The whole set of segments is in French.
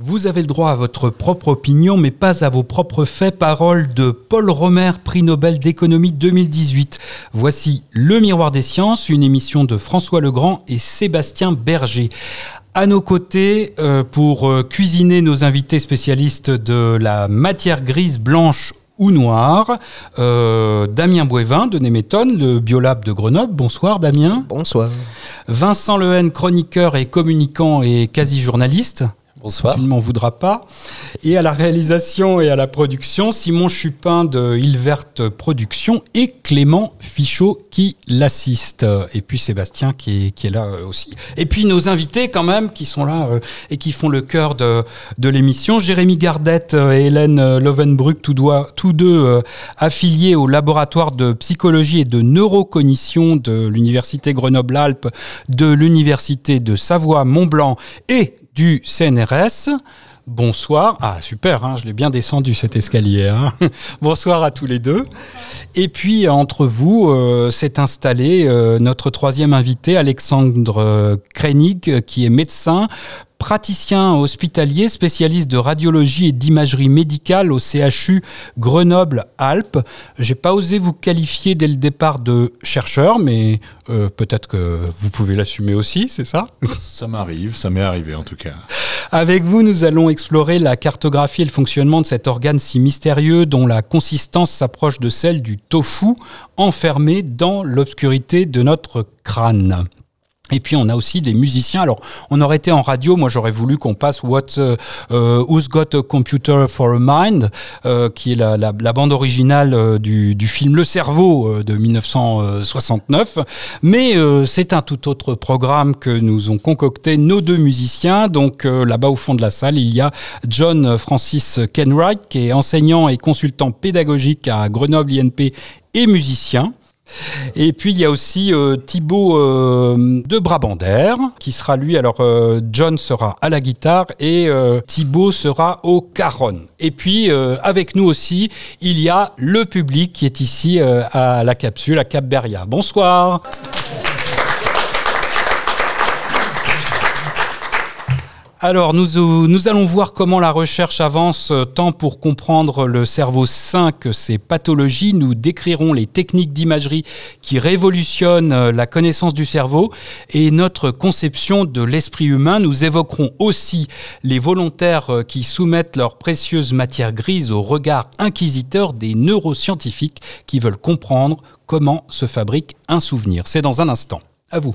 Vous avez le droit à votre propre opinion, mais pas à vos propres faits. Parole de Paul Romer, prix Nobel d'économie 2018. Voici Le Miroir des Sciences, une émission de François Legrand et Sébastien Berger. À nos côtés, euh, pour euh, cuisiner nos invités spécialistes de la matière grise, blanche ou noire, euh, Damien Bouévin de Néméton, le Biolab de Grenoble. Bonsoir Damien. Bonsoir. Vincent Lehen, chroniqueur et communicant et quasi-journaliste. Bonsoir. Tu ne m'en voudras pas. Et à la réalisation et à la production, Simon Chupin de Verte Productions et Clément Fichot qui l'assiste. Et puis Sébastien qui est, là euh, aussi. Et puis nos invités quand même qui sont là euh, et qui font le cœur de, de l'émission. Jérémy Gardette et Hélène Lovenbruck, tous, tous deux euh, affiliés au laboratoire de psychologie et de neurocognition de l'Université Grenoble-Alpes, de l'Université de Savoie-Mont-Blanc et du CNRS. Bonsoir. Ah, super, hein, je l'ai bien descendu cet escalier. Hein. Bonsoir à tous les deux. Et puis, entre vous, euh, s'est installé euh, notre troisième invité, Alexandre Krenig, qui est médecin, praticien hospitalier, spécialiste de radiologie et d'imagerie médicale au CHU Grenoble-Alpes. J'ai pas osé vous qualifier dès le départ de chercheur, mais euh, peut-être que vous pouvez l'assumer aussi, c'est ça? Ça m'arrive, ça m'est arrivé en tout cas. Avec vous, nous allons explorer la cartographie et le fonctionnement de cet organe si mystérieux dont la consistance s'approche de celle du tofu enfermé dans l'obscurité de notre crâne. Et puis on a aussi des musiciens. Alors on aurait été en radio, moi j'aurais voulu qu'on passe What uh, Who's Got a Computer for a Mind, euh, qui est la, la, la bande originale euh, du, du, film Le Cerveau euh, de 1969. Mais c'est un tout autre programme que nous ont concocté nos deux musiciens. Donc là-bas au fond de la salle, il y a John Francis Kenwright, qui est enseignant et consultant pédagogique à Grenoble INP et musicien. Et puis il y a aussi euh, Thibaut euh, de Brabander qui sera lui. Alors euh, John sera à la guitare et Thibaut sera au caron. Et puis avec nous aussi, il y a le public qui est ici à la capsule à Cap Beria. Bonsoir. Alors, nous, nous, allons voir comment la recherche avance euh, tant pour comprendre le cerveau sain que ses pathologies. Nous décrirons les techniques d'imagerie qui révolutionnent euh, la connaissance du cerveau et notre conception de l'esprit humain. Nous évoquerons aussi les volontaires euh, qui soumettent leur précieuse matière grise au regard inquisiteur des neuroscientifiques qui veulent comprendre comment se fabrique un souvenir. C'est dans un instant. À vous.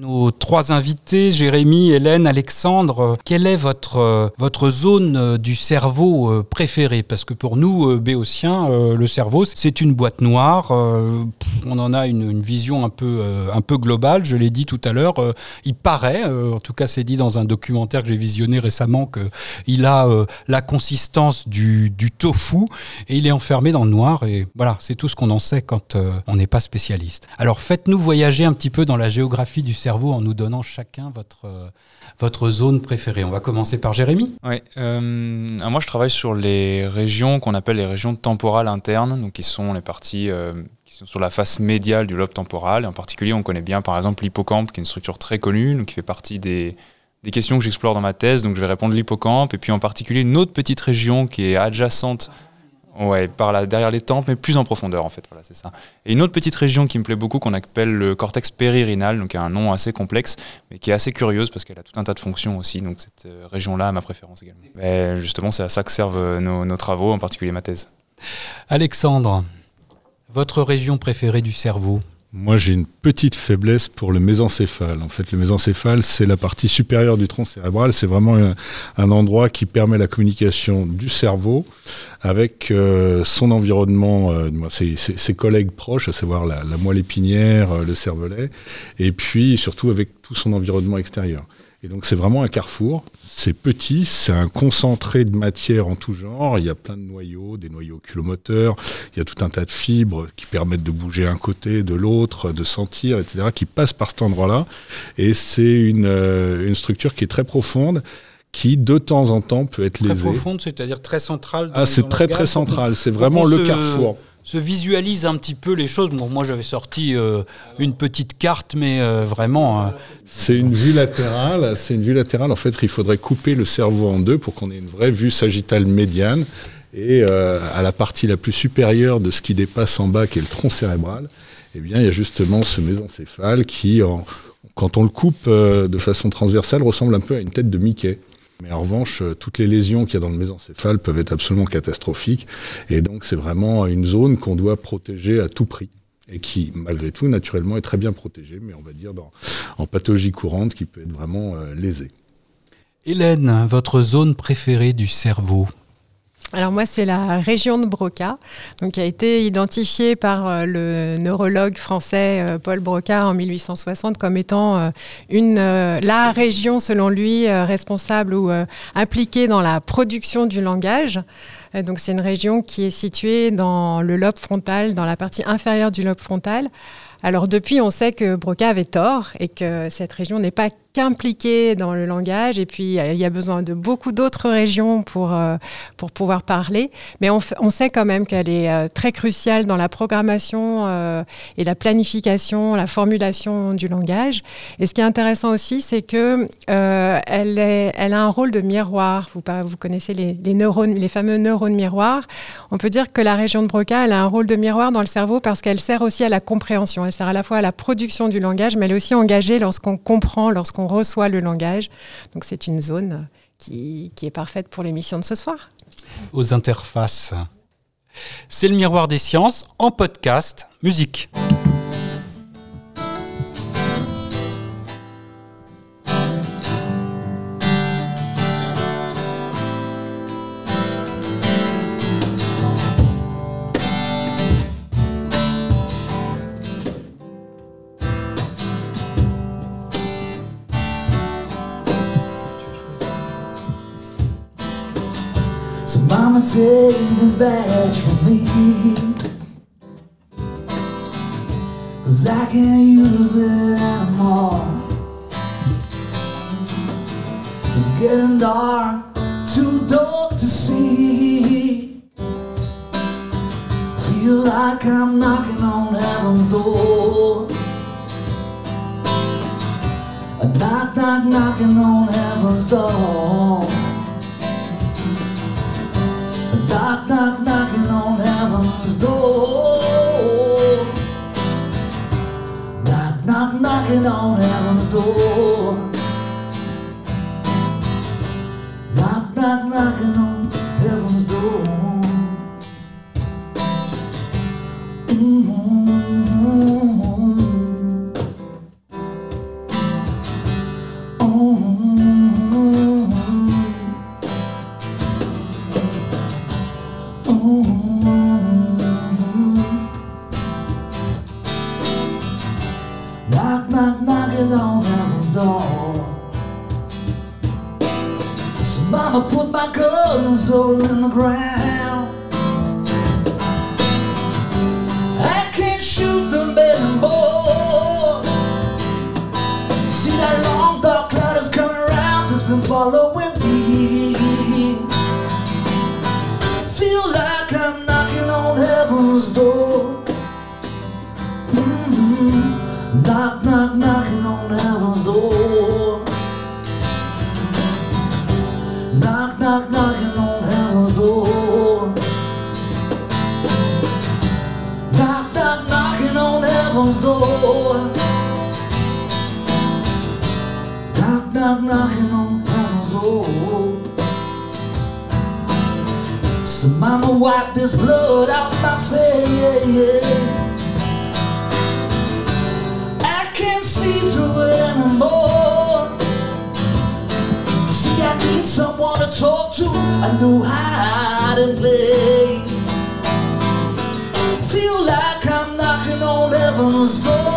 Nos trois invités, Jérémy, Hélène, Alexandre. Quelle est votre, votre zone euh, du cerveau euh, préférée? Parce que pour nous, euh, béotiens, le cerveau, c'est une boîte noire. On en a une, vision un peu, un peu globale, je l'ai dit tout à l'heure. Il paraît, en tout cas c'est dit dans un documentaire que j'ai visionné récemment, qu'il a la consistance du, tofu et il est enfermé dans le noir. Et voilà, c'est tout ce qu'on en sait quand on n'est pas spécialiste. Alors faites-nous voyager un petit peu dans la géographie du cerveau en nous donnant chacun votre, euh, votre zone préférée. On va commencer par Jérémy. Oui, euh, moi je travaille sur les régions qu'on appelle les régions temporales internes, donc qui sont les parties euh, sur la face médiale du lobe temporal. Et en particulier, on connaît bien par exemple l'hippocampe, qui est une structure très connue, donc qui fait partie des, des questions que j'explore dans ma thèse. Donc je vais répondre l'hippocampe, et puis en particulier une autre petite région qui est adjacente Ouais, par là, derrière les tempes, mais plus en profondeur en fait. Voilà, c'est ça. Et une autre petite région qui me plaît beaucoup, qu'on appelle le cortex périrénal, donc qui a un nom assez complexe, mais qui est assez curieuse parce qu'elle a tout un tas de fonctions aussi. Donc cette euh, région-là a ma préférence également. Justement, c'est à ça que servent euh, nos travaux, en particulier ma thèse. Alexandre, votre région préférée du cerveau moi, j'ai une petite faiblesse pour le mésencéphale. En fait, le mésencéphale, c'est la partie supérieure du tronc cérébral. C'est vraiment un, endroit qui permet la communication du cerveau avec euh, son environnement, euh, ses, collègues proches, à savoir la, la moelle épinière, euh, le cervelet, et puis surtout avec tout son environnement extérieur. Et donc c'est vraiment un carrefour. C'est petit, c'est un concentré de matière en tout genre. Il y a plein de noyaux, des noyaux oculomoteurs. Il y a tout un tas de fibres qui permettent de bouger un côté, de l'autre, de sentir, etc., qui passent par cet endroit-là. Et c'est une, euh, une structure qui est très profonde qui de temps en temps peut être très lésée. profonde, c'est-à-dire très centrale. Ah, c'est très très central. C'est vraiment le carrefour se visualise un petit peu les choses. Moi, j'avais sorti euh, une petite carte, mais euh, vraiment. Euh, c'est une vue latérale. C'est une vue latérale. En fait, il faudrait couper le cerveau en deux pour qu'on ait une vraie vue sagittale médiane. Et à la partie la plus supérieure de ce qui dépasse en bas, qui est le tronc cérébral, eh bien, il y a justement ce mésencéphale qui, quand on le coupe de façon transversale, ressemble un peu à une tête de Mickey. Mais en revanche, euh, toutes les lésions qu'il y a dans le mésencéphale peuvent être absolument catastrophiques. Et donc, c'est vraiment une zone qu'on doit protéger à tout prix. Et qui, malgré tout, naturellement, est très bien protégée, mais on va dire en pathologie courante, qui peut être vraiment euh, lésée. Hélène, votre zone préférée du cerveau? Alors moi, c'est la région de Broca, donc qui a été identifiée par euh, le neurologue français euh, Paul Broca en 1860 comme étant euh, une, la région, selon lui, responsable ou impliquée dans la production du langage. donc c'est une région qui est située dans le lobe frontal, dans la partie inférieure du lobe frontal. Alors depuis, on sait que Broca avait tort et que cette région n'est pas qu'impliquée dans le langage. Et puis, il y a besoin de beaucoup d'autres régions pour, euh, pour pouvoir parler. Mais on, sait quand même qu'elle est euh, très cruciale dans la programmation euh, et la planification, la formulation du langage. Et ce qui est intéressant aussi, c'est que elle, elle a un rôle de miroir. Vous, vous connaissez les, les, neurones, les fameux neurones miroirs. On peut dire que la région de Broca, elle a un rôle de miroir dans le cerveau parce qu'elle sert aussi à la compréhension. Elle sert à la fois à la production du langage, mais elle est aussi engagée lorsqu'on comprend, lorsqu'on reçoit le langage. Donc c'est une zone qui, qui est parfaite pour l'émission de ce soir. Aux interfaces. C'est le miroir des sciences en podcast musique. Take this badge from me. Cause I can't use it anymore. It's getting dark, too dark to see. Feel like I'm knocking on heaven's door. A knock, knock, knocking on heaven's door Knock, knock, knocking on heaven's door. Knock, knock, knocking on heaven's door. Knock, knock, knocking on heaven's door. Mm-hmm. My guns all in the ground. I can't shoot them anymore. See that long dark cloud is coming around, has been following me. Feel like I'm knocking on heaven's door. Mm-hmm. Knock, knock, knocking on heaven's door. Knock, knock, knocking on heaven's door. Knock, knock, knocking on heaven's door. Knock, knock, knocking on heaven's door. So mama wipe this blood off my face. I can't see through it anymore. Someone to talk to. I know hiding place. Feel like I'm knocking on heaven's door.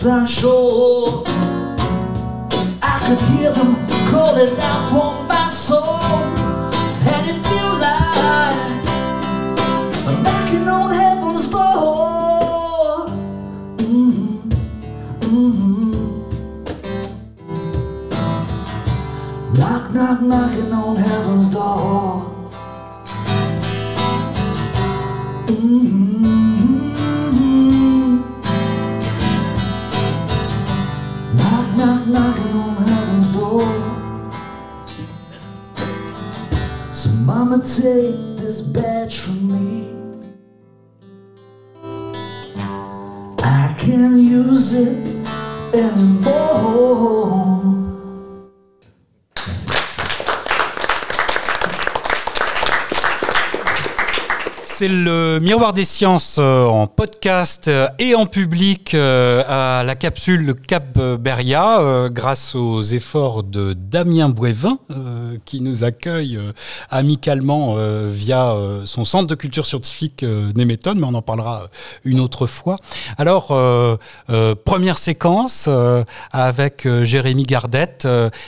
虽然说 Miroir des Sciences euh, en podcast euh, et en public euh, à la capsule Cap Beria grâce aux efforts de Damien Bouévin qui nous accueille amicalement via son centre de culture scientifique Néméthode, mais on en parlera une autre fois. Alors, première séquence avec Jérémy Gardette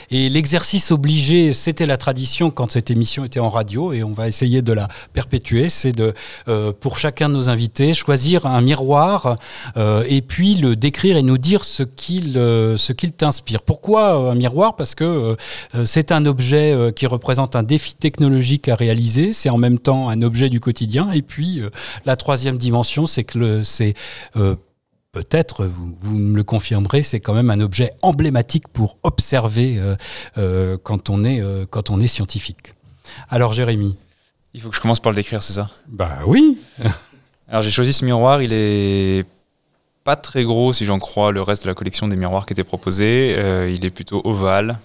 et l'exercice obligé, c'était la tradition quand cette émission était en radio et on va essayer de la perpétuer, c'est de euh, pour chacun de nos invités choisir un miroir euh, et puis le décrire et nous dire ce qu'il euh, t'inspire. Pourquoi euh, un miroir? Parce que c'est un objet qui représente un défi technologique à réaliser, c'est en même temps un objet du quotidien et puis la troisième dimension, c'est que c'est Peut-être, vous, vous me le confirmerez, c'est quand même un objet emblématique pour observer quand, on est, quand on est scientifique. Alors Jérémy Il faut que je commence par le décrire, c'est ça? Bah oui Alors j'ai choisi ce miroir, il est pas très gros si j'en crois le reste de la collection des miroirs qui étaient proposés. Euh, il est plutôt ovale.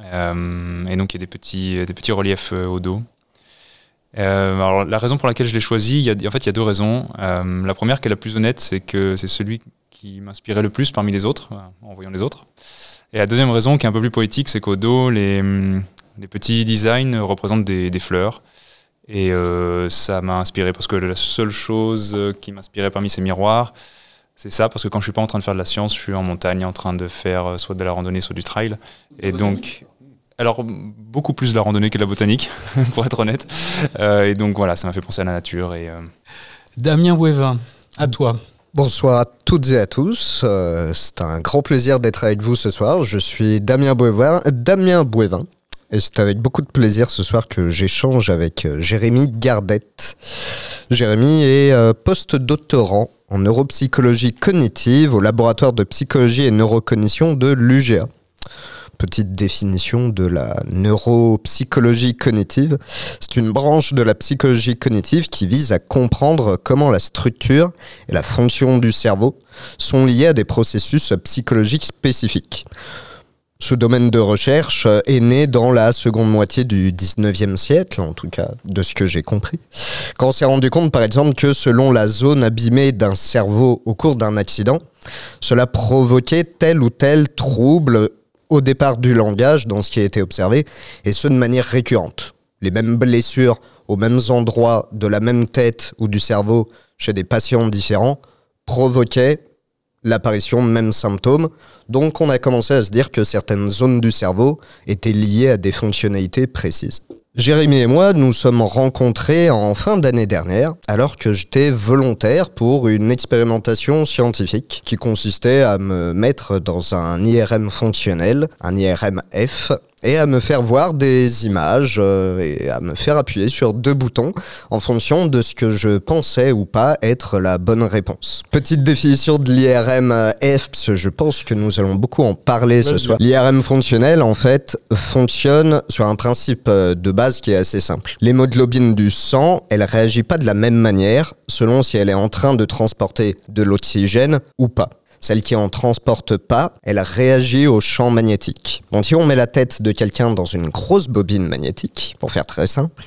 Euh, et donc il y a des petits, des petits reliefs euh, au dos. Alors la raison pour laquelle je l'ai choisi, il y a, en fait il y a deux raisons. La première qui est la plus honnête, c'est que c'est celui qui m'inspirait le plus parmi les autres, en voyant les autres. Et la deuxième raison qui est un peu plus poétique, c'est qu'au dos, les, hum, les petits designs représentent des, des fleurs. Et euh, ça m'a inspiré parce que la seule chose euh, qui m'inspirait parmi ces miroirs, c'est ça, parce que quand je suis pas en train de faire de la science, je suis en montagne en train de faire euh, soit de la randonnée, soit du trail. Et donc, alors beaucoup plus de la randonnée que de la botanique, pour être honnête. Euh, et donc voilà, ça m'a fait penser à la nature. Et euh, Damien Wévin, à toi. Bonsoir à toutes et à tous. Euh, c'est un grand plaisir d'être avec vous ce soir. Je suis Damien Bouévin. Damien Bouévin. Et c'est avec beaucoup de plaisir ce soir que j'échange avec euh, Jérémy Gardette. Jérémy est euh, post-doctorant en neuropsychologie cognitive au laboratoire de psychologie et neurocognition de l'UGA. Petite définition de la neuropsychologie cognitive. C'est une branche de la psychologie cognitive qui vise à comprendre comment la structure et la fonction du cerveau sont liées à des processus psychologiques spécifiques. Ce domaine de recherche euh, est né dans la seconde moitié du 19e siècle, en tout cas de ce que j'ai compris, quand on s'est rendu compte par exemple que selon la zone abîmée d'un cerveau au cours d'un accident, cela provoquait tel ou tel trouble au départ du langage dans ce qui a été observé, et ce de manière récurrente. Les mêmes blessures aux mêmes endroits de la même tête ou du cerveau chez des patients différents provoquaient l'apparition de mêmes symptômes. Donc on a commencé à se dire que certaines zones du cerveau étaient liées à des fonctionnalités précises. Jérémy et moi nous sommes rencontrés en fin d'année dernière alors que j'étais volontaire pour une expérimentation scientifique qui consistait à me mettre dans un IRM fonctionnel, un IRM F, et à me faire voir des images euh, et à me faire appuyer sur deux boutons en fonction de ce que je pensais ou pas être la bonne réponse. Petite définition de l'IRM F, parce que je pense que nous allons beaucoup en parler ce soir. L'IRM fonctionnel, en fait, fonctionne sur un principe euh, de base qui est assez simple. L'hémoglobine du sang, elle réagit pas de la même manière selon si elle est en train de transporter de l'oxygène ou pas. Celle qui en transporte pas, elle réagit au champ magnétique. Donc si on met la tête de quelqu'un dans une grosse bobine magnétique, pour faire très simple,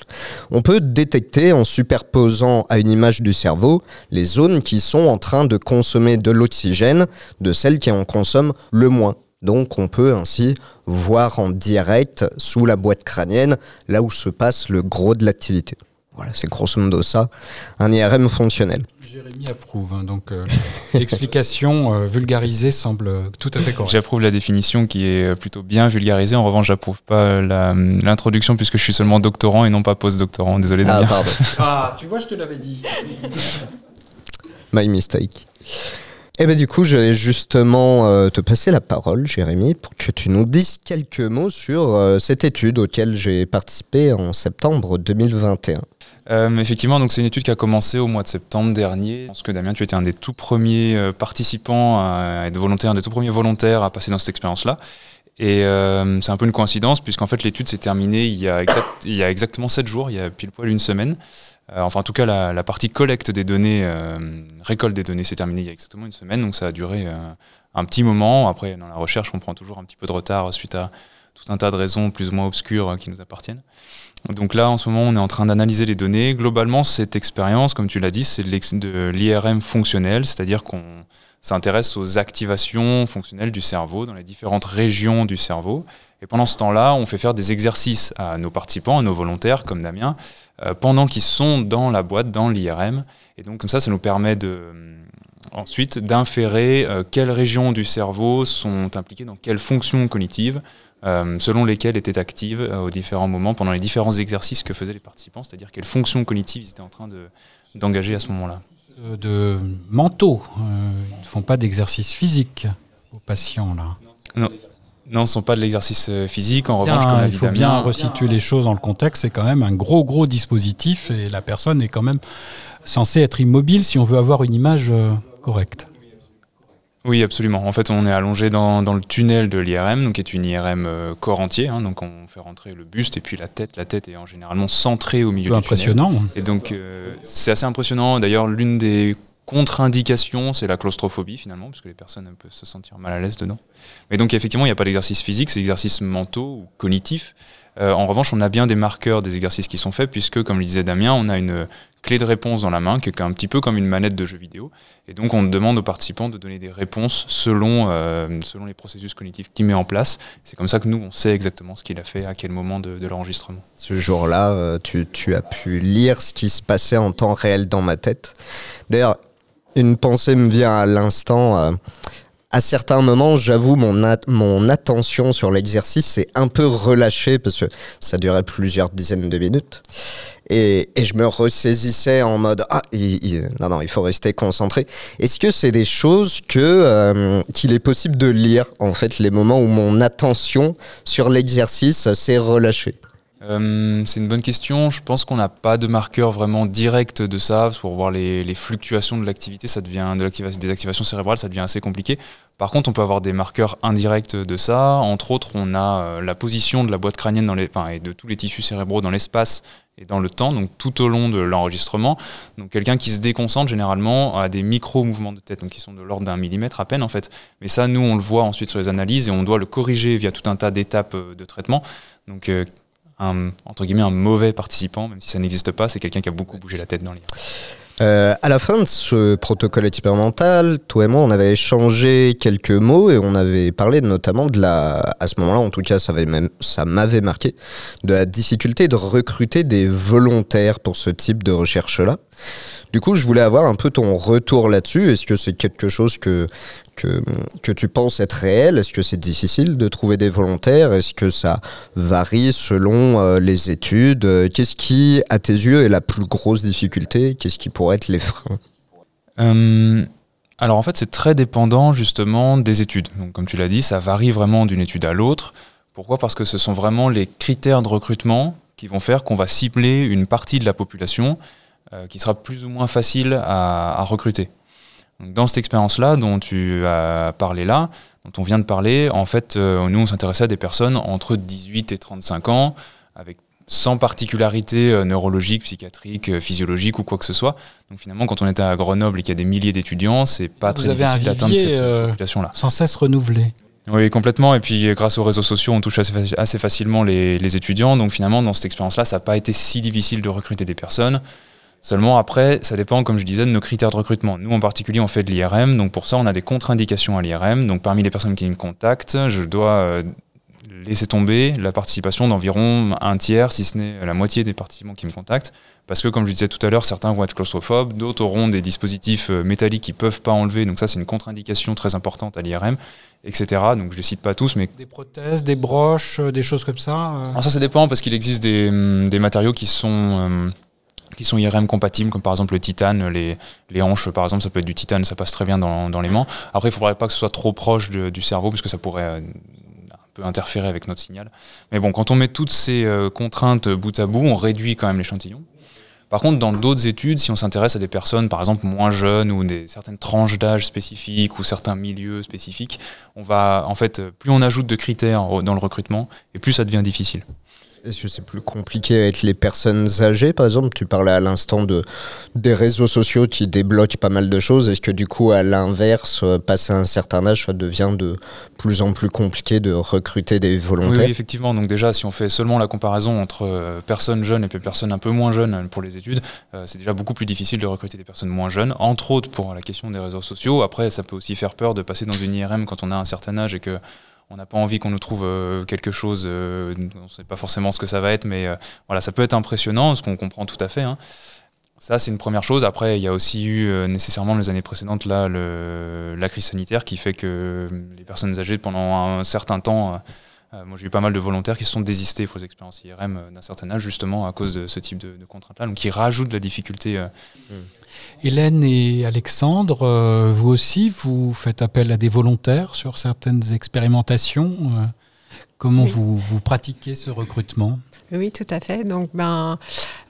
on peut détecter en superposant à une image du cerveau les zones qui sont en train de consommer de l'oxygène de celles qui en consomment le moins. Donc on peut ainsi voir en direct sous la boîte crânienne là où se passe le gros de l'activité. Voilà, c'est grosso modo ça, un IRM fonctionnel. Jérémy approuve. hein, donc euh, l'explication euh, vulgarisée semble tout à fait correcte. J'approuve la définition qui est plutôt bien vulgarisée. En revanche, j'approuve pas la- l'introduction puisque je suis seulement doctorant et non pas post-doctorant. Désolé Ah, pardon. Ah, tu vois, je te l'avais dit. My mistake. Et ben du coup, j'allais justement euh, te passer la parole, Jérémy, pour que tu nous dises quelques mots sur euh, cette étude auquel j'ai participé en septembre 2021. Euh, effectivement, donc c'est une étude qui a commencé au mois de septembre dernier. Je pense que Damien, tu étais un des tout premiers euh, participants à être volontaire, un des tout premiers volontaires à passer dans cette expérience-là. Et euh, c'est un peu une coïncidence puisqu'en fait l'étude s'est terminée il y, a exactement 7 jours, il y a pile poil une semaine. Enfin en tout cas la, partie collecte des données, récolte des données s'est terminée il y a exactement une semaine, donc ça a duré un petit moment. Après dans la recherche on prend toujours un petit peu de retard suite à tout un tas de raisons plus ou moins obscures qui nous appartiennent. Donc là, en ce moment, on est en train d'analyser les données. Globalement, cette expérience, comme tu l'as dit, c'est de l'IRM fonctionnel, c'est-à-dire qu'on s'intéresse aux activations fonctionnelles du cerveau dans les différentes régions du cerveau. Et pendant ce temps-là, on fait faire des exercices à nos participants, à nos volontaires, comme Damien, euh, pendant qu'ils sont dans la boîte, dans l'IRM. Et donc, comme ça, ça nous permet de, euh, ensuite d'inférer euh, quelles régions du cerveau sont impliquées dans quelles fonctions cognitives euh, selon lesquelles étaient actives euh, aux différents moments pendant les différents exercices que faisaient les participants, c'est-à-dire quelles fonctions cognitives ils étaient en train de- d'engager à ce moment-là. Euh, De mentaux. euh, ils ne font pas d'exercice physique aux patients, là. Non, ce ne sont pas de l'exercice physique, en revanche, comme il faut bien resituer les choses dans le contexte. C'est quand même un gros, gros dispositif et la personne est quand même censée être immobile si on veut avoir une image correcte. Oui, absolument. En fait, on est allongé dans, dans le tunnel de l'IRM, donc qui est une IRM euh, corps entier. hein, donc on fait rentrer le buste et puis la tête. La tête est en généralement centrée au milieu du tunnel. impressionnant. Et donc, euh, c'est assez impressionnant. D'ailleurs, l'une des contre-indications, c'est la claustrophobie finalement, parce que les personnes peuvent se sentir mal à l'aise dedans. Mais donc, effectivement, il n'y a pas d'exercice physique, c'est exercices mentaux ou cognitifs. Euh, en revanche, on a bien des marqueurs des exercices qui sont faits, puisque, comme le disait Damien, on a une clé de réponse dans la main, qui est un petit peu comme une manette de jeu vidéo. Et donc, on demande aux participants de donner des réponses selon, euh, les processus cognitifs qu'il met en place. C'est comme ça que nous, on sait exactement ce qu'il a fait, à quel moment de, l'enregistrement. Ce jour-là, euh, tu, as pu lire ce qui se passait en temps réel dans ma tête. D'ailleurs, une pensée me vient à l'instant. À certains moments, j'avoue, mon, mon attention sur l'exercice s'est un peu relâchée parce que ça durait plusieurs dizaines de minutes. Et, je me ressaisissais en mode ah il- non non il faut rester concentré. Est-ce que c'est des choses que euh, qu'il est possible de lire en fait les moments où mon attention sur l'exercice s'est relâchée? Euh, c'est une bonne question. Je pense qu'on n'a pas de marqueur vraiment direct de ça. Pour voir les, fluctuations de l'activité, ça devient de l'activa- des activations cérébrales, ça devient assez compliqué. Par contre, on peut avoir des marqueurs indirects de ça. Entre autres, on a euh, la position de la boîte crânienne dans les, enfin, et de tous les tissus cérébraux dans l'espace et dans le temps, donc tout au long de l'enregistrement. Donc quelqu'un qui se déconcentre généralement a des micro-mouvements de tête, donc qui sont de l'ordre d'un millimètre à peine en fait. Mais ça, nous, on le voit ensuite sur les analyses et on doit le corriger via tout un tas d'étapes euh, de traitement. Donc un, entre guillemets un mauvais participant, même si ça n'existe pas, c'est quelqu'un qui a beaucoup bougé la tête dans l'IA. Euh, à la fin de ce protocole expérimental, toi et moi, on avait échangé quelques mots et on avait parlé notamment de la, à ce moment-là, en tout cas, ça, m'avait marqué, de la difficulté de recruter des volontaires pour ce type de recherche-là. Du coup, je voulais avoir un peu ton retour là-dessus. Est-ce que c'est quelque chose que, que, tu penses être réel? Est-ce que c'est difficile de trouver des volontaires? Est-ce que ça varie selon euh, les études? Euh, Qu'est-ce qui, à tes yeux, est la plus grosse difficulté? Qu'est-ce qui pourrait être les freins? Euh, alors en fait, c'est très dépendant justement des études. Comme tu l'as dit, ça varie vraiment d'une étude à l'autre. Pourquoi? Parce que ce sont vraiment les critères de recrutement qui vont faire qu'on va cibler une partie de la population qui sera plus ou moins facile à, à recruter. Donc, dans cette expérience-là dont tu as parlé là, dont on vient de parler, en fait, euh, nous on s'intéressait à des personnes entre 18 et 35 ans, avec sans particularité euh, neurologique, psychiatrique, euh, physiologique ou quoi que ce soit. Donc finalement, quand on était à Grenoble et qu'il y a des milliers d'étudiants, c'est pas Vous très avez difficile d'atteindre cette euh, population-là. Sans cesse renouvelé. Oui, complètement. Et puis, euh, grâce aux réseaux sociaux, on touche assez, faci- assez facilement les, les étudiants. Donc, finalement, dans cette expérience-là, ça n'a pas été si difficile de recruter des personnes. Seulement, après, ça dépend, comme je disais, de nos critères de recrutement. Nous, en particulier, on fait de l'IRM. Donc, pour ça, on a des contre-indications à l'IRM. Donc, parmi les personnes qui me contactent, je dois euh, laisser tomber la participation d'environ un tiers, si ce n'est la moitié des participants qui me contactent. Parce que, comme je disais tout à l'heure, certains vont être claustrophobes, d'autres auront des dispositifs euh, métalliques qui ne peuvent pas enlever. Donc ça, c'est une contre-indication très importante à l'IRM, etc. Donc je ne les cite pas tous, mais Des prothèses, des broches, euh, des choses comme ça alors ça, ça dépend parce qu'il existe des, hum, des matériaux qui sont, euh, qui sont IRM compatibles, comme par exemple le titane, les, les hanches par exemple, ça peut être du titane, ça passe très bien dans, dans l'aimant. Après, il ne faudrait pas que ce soit trop proche du cerveau parce que ça pourrait euh, un peu interférer avec notre signal. Mais bon, quand on met toutes ces euh, contraintes bout à bout, on réduit quand même l'échantillon. Par contre, dans d'autres études, si on s'intéresse à des personnes, par exemple, moins jeunes ou des, certaines tranches d'âge spécifiques ou certains milieux spécifiques, on va, en fait, plus on ajoute de critères dans le recrutement, et plus ça devient difficile. Est-ce que c'est plus compliqué avec les personnes âgées, par exemple? Tu parlais à l'instant de des réseaux sociaux qui débloquent pas mal de choses. Est-ce que du coup, à l'inverse, euh, passé un certain âge, ça devient de plus en plus compliqué de recruter des Oui, volontaires? oui, effectivement. Donc déjà, si on fait seulement la comparaison entre euh, personnes jeunes et puis personnes un peu moins jeunes pour les études, euh, c'est déjà beaucoup plus difficile de recruter des personnes moins jeunes, entre autres pour la question des réseaux sociaux. Après, ça peut aussi faire peur de passer dans une IRM quand on a un certain âge et que on n'a pas envie qu'on nous trouve euh, quelque chose, euh, on ne sait pas forcément ce que ça va être, mais euh, voilà, ça peut être impressionnant, ce qu'on comprend tout à fait. hein. Ça, c'est une première chose. Après, il y a aussi eu nécessairement les années précédentes là, la crise sanitaire qui fait que les personnes âgées, pendant un certain temps, moi, j'ai eu pas mal de volontaires qui se sont désistés pour les expériences IRM d'un certain âge, justement à cause de ce type de, contraintes-là, donc qui rajoute de la difficulté. Euh. Hélène et Alexandre, euh, vous aussi, vous faites appel à des volontaires sur certaines expérimentations. Comment Oui. vous, vous pratiquez ce recrutement? Oui, tout à fait. Donc, ben,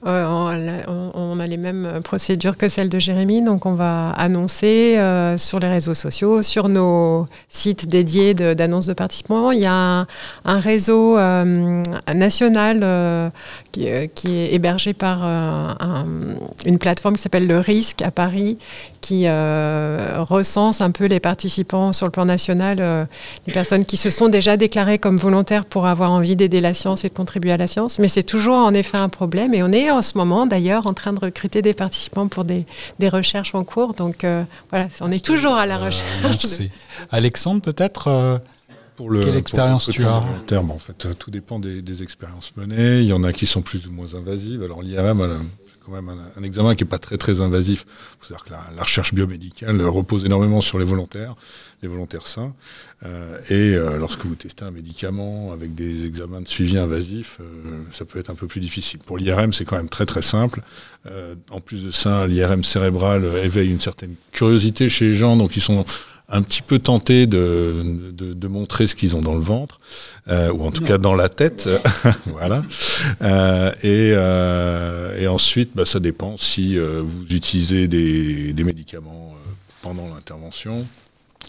euh, on, a- on- on a les mêmes procédures que celles de Jérémy. Donc, on va annoncer euh, sur les réseaux sociaux, sur nos sites dédiés d'annonces de, participants. Il y a un, un réseau euh, national qui, qui est hébergé par un- une plateforme qui s'appelle Le Risque à Paris, qui euh, recense un peu les participants sur le plan national, euh, les personnes qui se sont déjà déclarées comme volontaires pour avoir envie d'aider la science et de contribuer à la science. Mais c'est toujours en effet un problème. Et on est en ce moment d'ailleurs en train de recruter des participants pour des, des recherches en cours. Donc euh, voilà, on est toujours à la recherche. Alexandre, peut-être euh, Pour le, Quelle pour expérience le tu as En fait, tout dépend des, des expériences menées. Il y en a qui sont plus ou moins invasives. Alors a quand même un, examen qui est pas très très invasif. C'est-à-dire que la, recherche biomédicale repose énormément sur les volontaires, les volontaires sains. Euh, et euh, lorsque vous testez un médicament avec des examens de suivi invasifs, euh, ça peut être un peu plus difficile. Pour l'IRM, c'est quand même très très simple. En plus de ça, l'IRM cérébral éveille une certaine curiosité chez les gens, donc ils sont un petit peu tentés de, de, de montrer ce qu'ils ont dans le ventre, euh, ou en tout Non. cas dans la tête. voilà. Euh, et, euh, et ensuite, bah, ça dépend si vous utilisez des, des médicaments pendant l'intervention.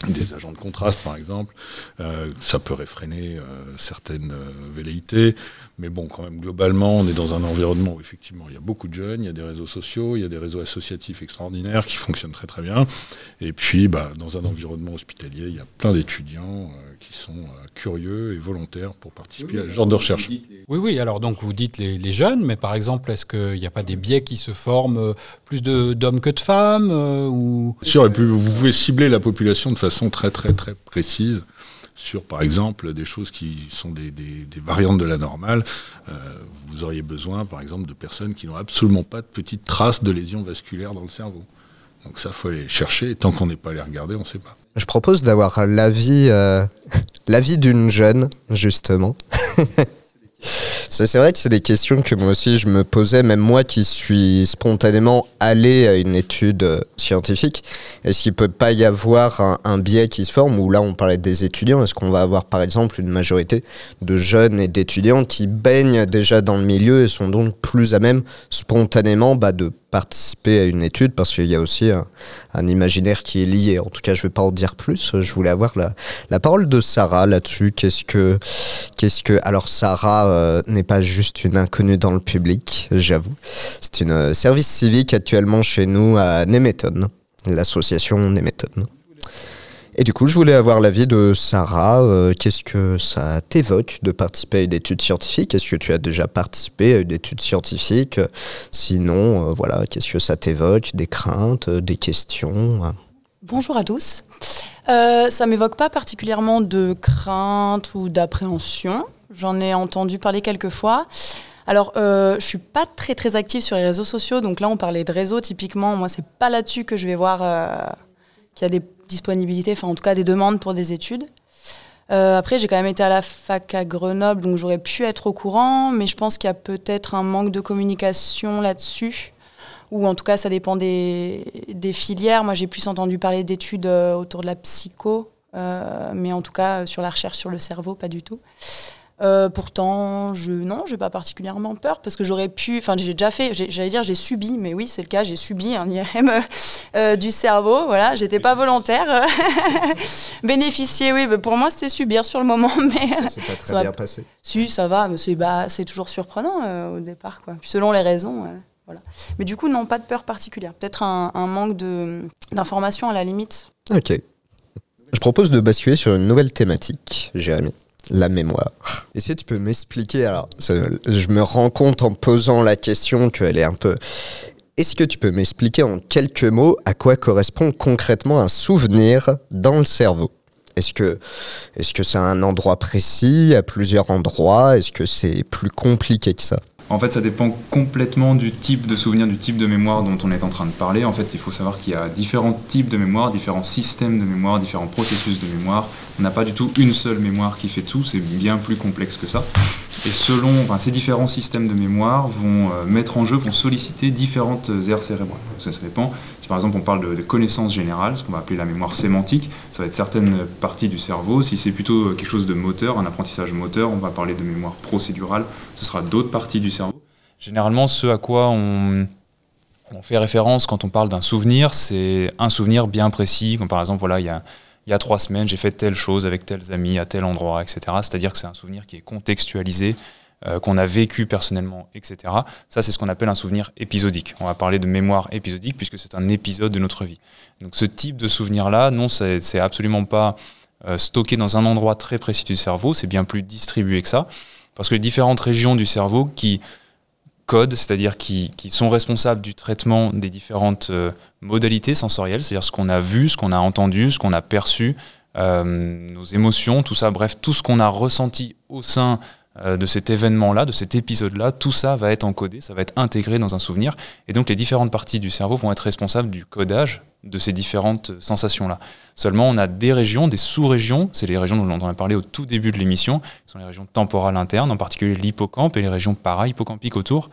Des agents de contraste, par exemple, Euh, ça peut réfréner euh, certaines euh, velléités, mais bon, quand même, globalement, on est dans un environnement où effectivement, il y a beaucoup de jeunes, il y a des réseaux sociaux, il y a des réseaux associatifs extraordinaires qui fonctionnent très très bien, et puis, bah, dans un environnement hospitalier, il y a plein d'étudiants qui sont euh, curieux et volontaires pour participer à ce genre de recherche. Oui, oui, alors donc vous dites les, les jeunes, mais par exemple, est-ce qu'il n'y a pas des biais qui se forment euh, plus de- d'hommes que de femmes euh, ou... Bien sûr, et puis vous pouvez cibler la population de façon très très très précise sur, par exemple, des choses qui sont des, des- des variantes de la normale. Euh, vous auriez besoin, par exemple, de personnes qui n'ont absolument pas de petites traces de lésions vasculaires dans le cerveau. Donc ça, faut aller chercher. Et tant qu'on n'est pas allé regarder, on ne sait pas. Je propose d'avoir l'avis euh, l'avis d'une jeune, justement. C'est vrai que c'est des questions que moi aussi je me posais, même moi qui suis spontanément allé à une étude euh, scientifique. Est-ce qu'il peut pas y avoir un, biais qui se forme? Ou là on parlait des étudiants, est-ce qu'on va avoir par exemple une majorité de jeunes et d'étudiants qui baignent déjà dans le milieu et sont donc plus à même spontanément bah, de participer à une étude parce qu'il y a aussi un, imaginaire qui est lié. En tout cas, je vais pas en dire plus. Je voulais avoir la, la parole de Sarah là-dessus. Qu'est-ce que, qu'est-ce que, alors Sarah euh, n'est pas juste une inconnue dans le public, j'avoue. C'est une euh, service civique actuellement chez nous à Nemeton, l'association Nemeton. Et du coup, je voulais avoir l'avis de Sarah. Euh, Qu'est-ce que ça t'évoque de participer à une étude scientifique? Est-ce que tu as déjà participé à une étude scientifique? Sinon, euh, voilà, qu'est-ce que ça t'évoque? Des craintes, euh, des questions? Bonjour à tous. Euh, ça m'évoque pas particulièrement de crainte ou d'appréhension. j'en ai entendu parler quelques fois. Alors, euh, je suis pas très très active sur les réseaux sociaux, donc là on parlait de réseau typiquement. Moi, c'est pas là-dessus que je vais voir qu'il y a des disponibilités, enfin en tout cas des demandes pour des études. Euh, après, j'ai quand même été à la fac à Grenoble, donc j'aurais pu être au courant, mais je pense qu'il y a peut-être un manque de communication là-dessus, ou en tout cas ça dépend des, filières. Moi, j'ai plus entendu parler d'études euh, autour de la psycho, euh, mais en tout cas sur la recherche sur le cerveau, pas du tout. Euh, pourtant, je non, j'ai pas particulièrement peur parce que j'aurais pu. Enfin, j'ai déjà fait. J'allais dire, j'ai subi, mais oui, c'est le cas. J'ai subi un IRM euh, euh, du cerveau. Voilà, j'étais pas volontaire. Bénéficier, oui. bah, pour moi, c'était subir sur le moment, mais Ça s'est pas très Ça va- bien passé. si, ça va. Mais c'est bah, c'est toujours surprenant euh, au départ, quoi. Puis selon les raisons, euh, voilà. Mais du coup, non, pas de peur particulière. Peut-être un, un manque d'informations à la limite. Ok. Je propose de basculer sur une nouvelle thématique, Jérémy. La mémoire. Est-ce que tu peux m'expliquer Alors, je me rends compte en posant la question qu'elle est un peu. Est-ce que tu peux m'expliquer en quelques mots à quoi correspond concrètement un souvenir dans le cerveau? Est-ce que est-ce que c'est un endroit précis, à plusieurs endroits? Est-ce que c'est plus compliqué que ça? En fait, ça dépend complètement du type de souvenir, du type de mémoire dont on est en train de parler. En fait, il faut savoir qu'il y a différents types de mémoire, différents systèmes de mémoire, différents processus de mémoire. On n'a pas du tout une seule mémoire qui fait tout, c'est bien plus complexe que ça. Et selon enfin, ces différents systèmes de mémoire vont euh, mettre en jeu, vont solliciter différentes aires cérébrales. Donc ça se dépend. Si par exemple on parle de, connaissances générales, ce qu'on va appeler la mémoire sémantique, ça va être certaines parties du cerveau. Si c'est plutôt quelque chose de moteur, un apprentissage moteur, on va parler de mémoire procédurale, ce sera d'autres parties du cerveau. Généralement, ce à quoi on, on fait référence quand on parle d'un souvenir, c'est un souvenir bien précis, comme par exemple, voilà, il y a, il y a trois semaines, j'ai fait telle chose avec tels amis, à tel endroit, etc. C'est-à-dire que c'est un souvenir qui est contextualisé, euh, qu'on a vécu personnellement, etc. Ça, c'est ce qu'on appelle un souvenir épisodique. On va parler de mémoire épisodique puisque c'est un épisode de notre vie. Donc ce type de souvenir-là, non, c'est absolument pas euh, stocké dans un endroit très précis du cerveau, c'est bien plus distribué que ça, parce que les différentes régions du cerveau qui codent, c'est-à-dire qui, qui sont responsables du traitement des différentes euh, modalités sensorielles, c'est-à-dire ce qu'on a vu, ce qu'on a entendu, ce qu'on a perçu, euh, nos émotions, tout ça, bref, tout ce qu'on a ressenti au sein euh, de cet événement-là, de cet épisode-là, tout ça va être encodé, ça va être intégré dans un souvenir, et donc les différentes parties du cerveau vont être responsables du codage de ces différentes sensations-là. Seulement, on a des régions, des sous-régions, c'est les régions dont on a parlé au tout début de l'émission, qui sont les régions temporales internes, en particulier l'hippocampe et les régions para-hippocampiques autour,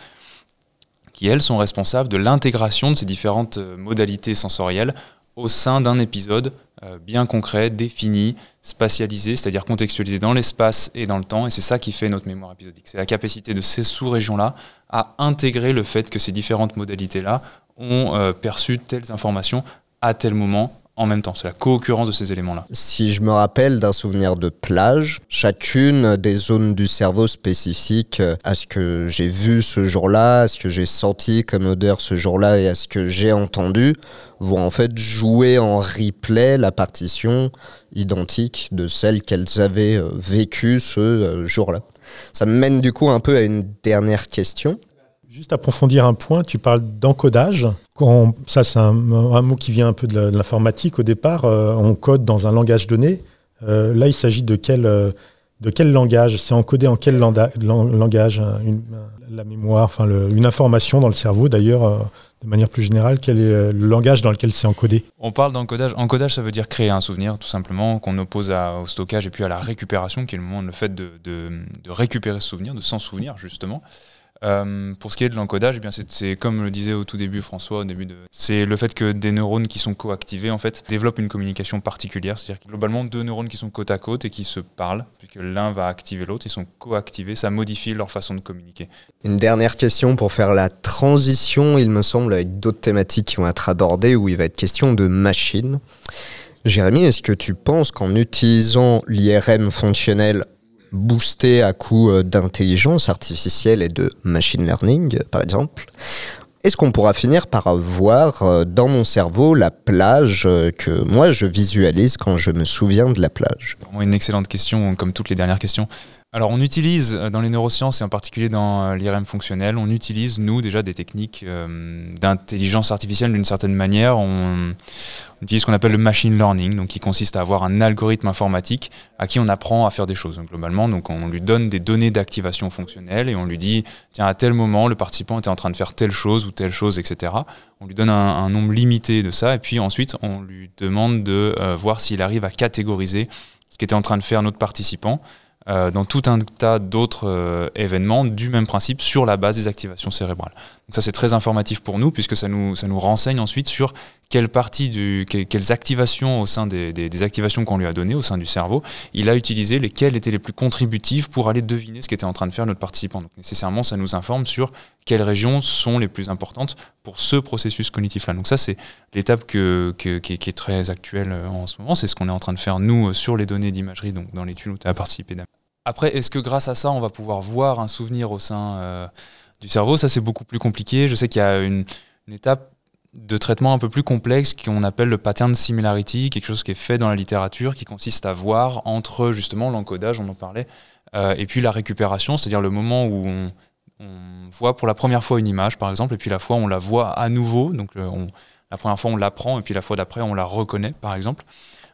qui elles sont responsables de l'intégration de ces différentes euh, modalités sensorielles au sein d'un épisode euh, bien concret, défini, spatialisé, c'est-à-dire contextualisé dans l'espace et dans le temps, et c'est ça qui fait notre mémoire épisodique. C'est la capacité de ces sous-régions-là à intégrer le fait que ces différentes modalités-là ont euh, perçu telles informations à tel moment en même temps. C'est la co-occurrence de ces éléments-là. Si je me rappelle d'un souvenir de plage, chacune des zones du cerveau spécifiques euh, à ce que j'ai vu ce jour-là, à ce que j'ai senti comme odeur ce jour-là et à ce que j'ai entendu, vont en fait jouer en replay la partition identique de celle qu'elles avaient euh, vécue ce euh, jour-là. Ça me mène du coup un peu à une dernière question. Juste approfondir un point, tu parles d'encodage. Ça, c'est un, mot qui vient un peu de l'informatique au départ. euh, on code dans un langage donné. Euh, là, il s'agit de quel, euh, de quel langage? C'est encodé en quel langage La mémoire, enfin une information dans le cerveau d'ailleurs, de manière plus générale, quel est le langage dans lequel c'est encodé? On parle d'encodage. Encodage, ça veut dire créer un souvenir, tout simplement, qu'on oppose au stockage et puis à la récupération, qui est le moment, le fait de- de récupérer ce souvenir, de s'en souvenir, justement. Euh, pour ce qui est de l'encodage, eh c'est, comme le disait au tout début François, au début de, c'est le fait que des neurones qui sont coactivés en fait développent une communication particulière, c'est-à-dire globalement deux neurones qui sont côte à côte et qui se parlent, puisque l'un va activer l'autre, ils sont coactivés, ça modifie leur façon de communiquer. Une dernière question pour faire la transition, il me semble, avec d'autres thématiques qui vont être abordées où il va être question de machines. Jérémy, est-ce que tu penses qu'en utilisant l'IRM fonctionnel boosté à coup euh, d'intelligence artificielle et de machine learning, par exemple, est-ce qu'on pourra finir par voir euh, dans mon cerveau la plage euh, que moi je visualise quand je me souviens de la plage? Une excellente question, comme toutes les dernières questions. Alors on utilise euh, dans les neurosciences et en particulier dans euh, l'IRM fonctionnel, on utilise nous déjà des techniques euh, d'intelligence artificielle d'une certaine manière. On, utilise ce qu'on appelle le machine learning, donc qui consiste à avoir un algorithme informatique à qui on apprend à faire des choses. Donc, globalement, donc on lui donne des données d'activation fonctionnelle et on lui dit tiens à tel moment le participant était en train de faire telle chose ou telle chose, etc. On lui donne un, nombre limité de ça et puis ensuite on lui demande de voir s'il arrive à catégoriser ce qu'était en train de faire notre participant dans tout un tas d'autres euh, événements du même principe sur la base des activations cérébrales. Ça c'est très informatif pour nous puisque ça nous, ça nous renseigne ensuite sur quelle partie du, que- quelles activations au sein des, des- activations qu'on lui a données au sein du cerveau, il a utilisé lesquelles étaient les plus contributives pour aller deviner ce qu'était en train de faire notre participant. Donc nécessairement ça nous informe sur quelles régions sont les plus importantes pour ce processus cognitif-là. Donc ça c'est l'étape que, que- qui, est, très actuelle euh, en ce moment, c'est ce qu'on est en train de faire nous euh, sur les données d'imagerie, donc dans l'étude où tu as participé. Après, est-ce que grâce à ça, on va pouvoir voir un souvenir au sein euh, du cerveau Ça, c'est beaucoup plus compliqué. Je sais qu'il y a une, étape de traitement un peu plus complexe qu'on appelle le pattern similarity, quelque chose qui est fait dans la littérature, qui consiste à voir entre justement l'encodage, on en parlait, euh, et puis la récupération, c'est-à-dire le moment où on, voit pour la première fois une image, par exemple, et puis la fois on la voit à nouveau, donc la première fois on l'apprend, et puis la fois d'après on la reconnaît, par exemple.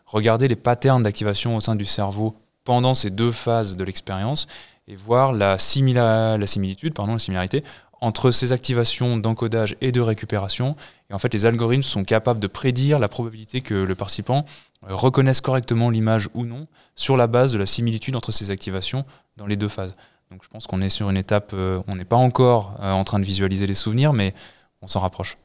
Regarder les patterns d'activation au sein du cerveau pendant ces deux phases de l'expérience et voir la, similitude, pardon, la similarité entre ces activations d'encodage et de récupération. Et en fait, les algorithmes sont capables de prédire la probabilité que le participant euh, reconnaisse correctement l'image ou non sur la base de la similitude entre ces activations dans les deux phases. Donc je pense qu'on est sur une étape, euh, on n'est pas encore euh, en train de visualiser les souvenirs, mais on s'en rapproche.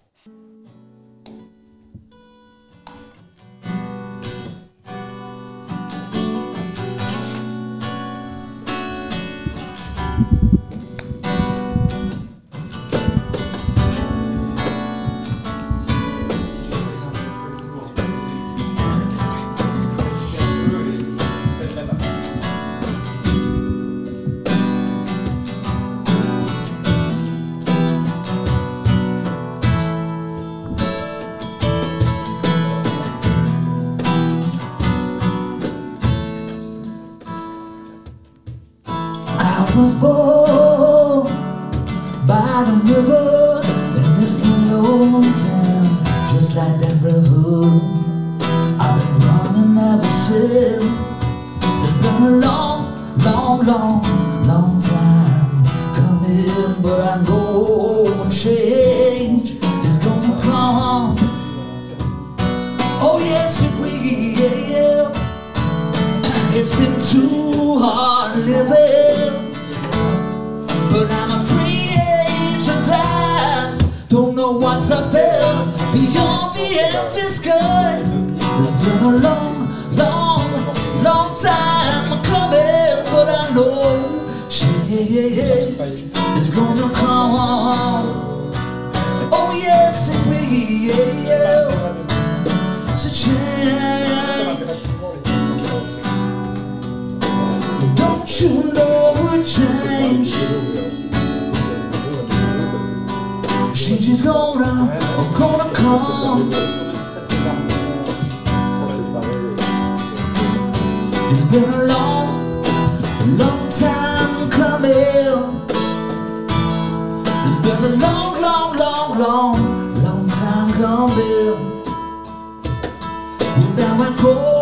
Gonna, gonna come. It's been a long, long time coming. It's been a long, long, long, long, long time coming. Now I go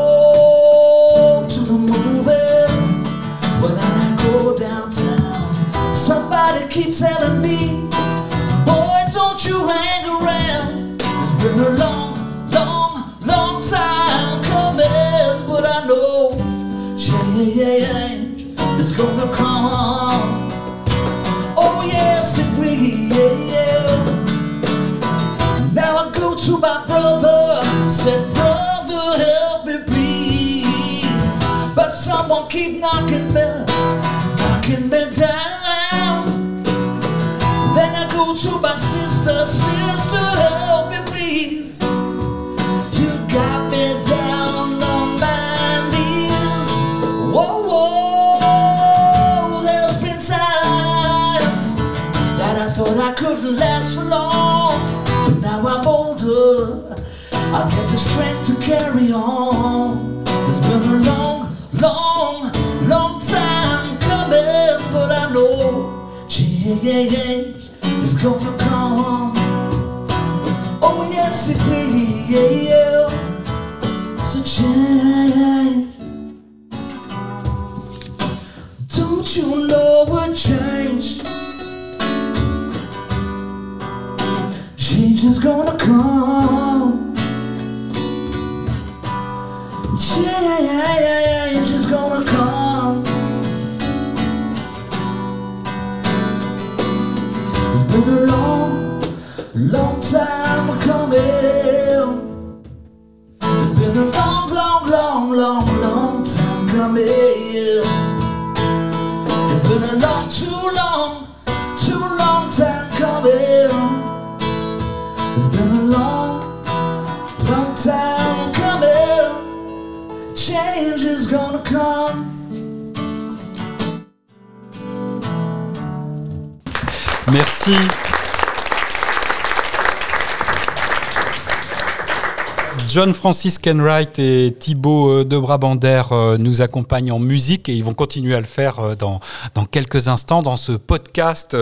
John Francis Kenwright et Thibaut euh, de Brabander euh, nous accompagnent en musique et ils vont continuer à le faire euh, dans, dans quelques instants dans ce podcast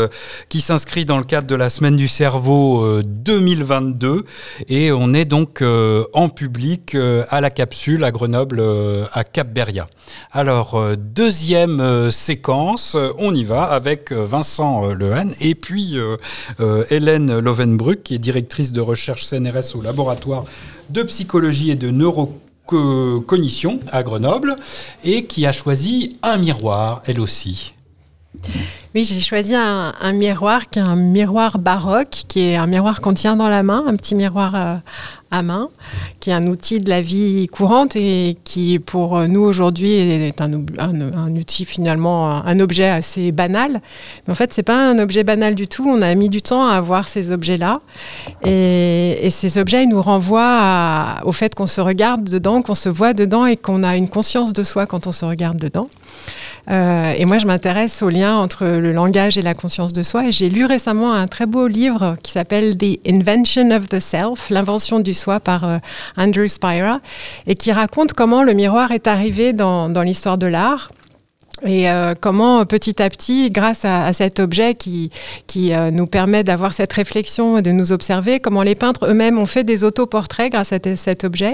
qui s'inscrit dans le cadre de la Semaine du Cerveau euh, 2022 et on est donc en public à la capsule à Grenoble à Cap-Beria. Alors deuxième séquence, on y va avec Vincent Lehen et puis Hélène Lovenbruck qui est directrice de recherche CNRS au laboratoire de psychologie et de neurocognition à Grenoble et qui a choisi un miroir elle aussi. Oui, j'ai choisi un, miroir qui est un miroir baroque, qui est un miroir qu'on tient dans la main, un petit miroir euh, à main, qui est un outil de la vie courante et qui, pour nous aujourd'hui, est un, outil finalement, un, objet assez banal. Mais en fait, c'est pas un objet banal du tout. On a mis du temps à avoir ces objets-là, et, ces objets ils nous renvoient au fait qu'on se regarde dedans, qu'on se voit dedans et qu'on a une conscience de soi quand on se regarde dedans. Euh, et moi, je m'intéresse au lien entre le langage et la conscience de soi. Et j'ai lu récemment un très beau livre qui s'appelle The Invention of the Self, l'invention du soi par euh, Andrew Spira, et qui raconte comment le miroir est arrivé dans, dans l'histoire de l'art. Et euh, comment petit à petit, grâce à, cet objet qui, qui euh, nous permet d'avoir cette réflexion, de nous observer, comment les peintres eux-mêmes ont fait des autoportraits grâce à cet objet.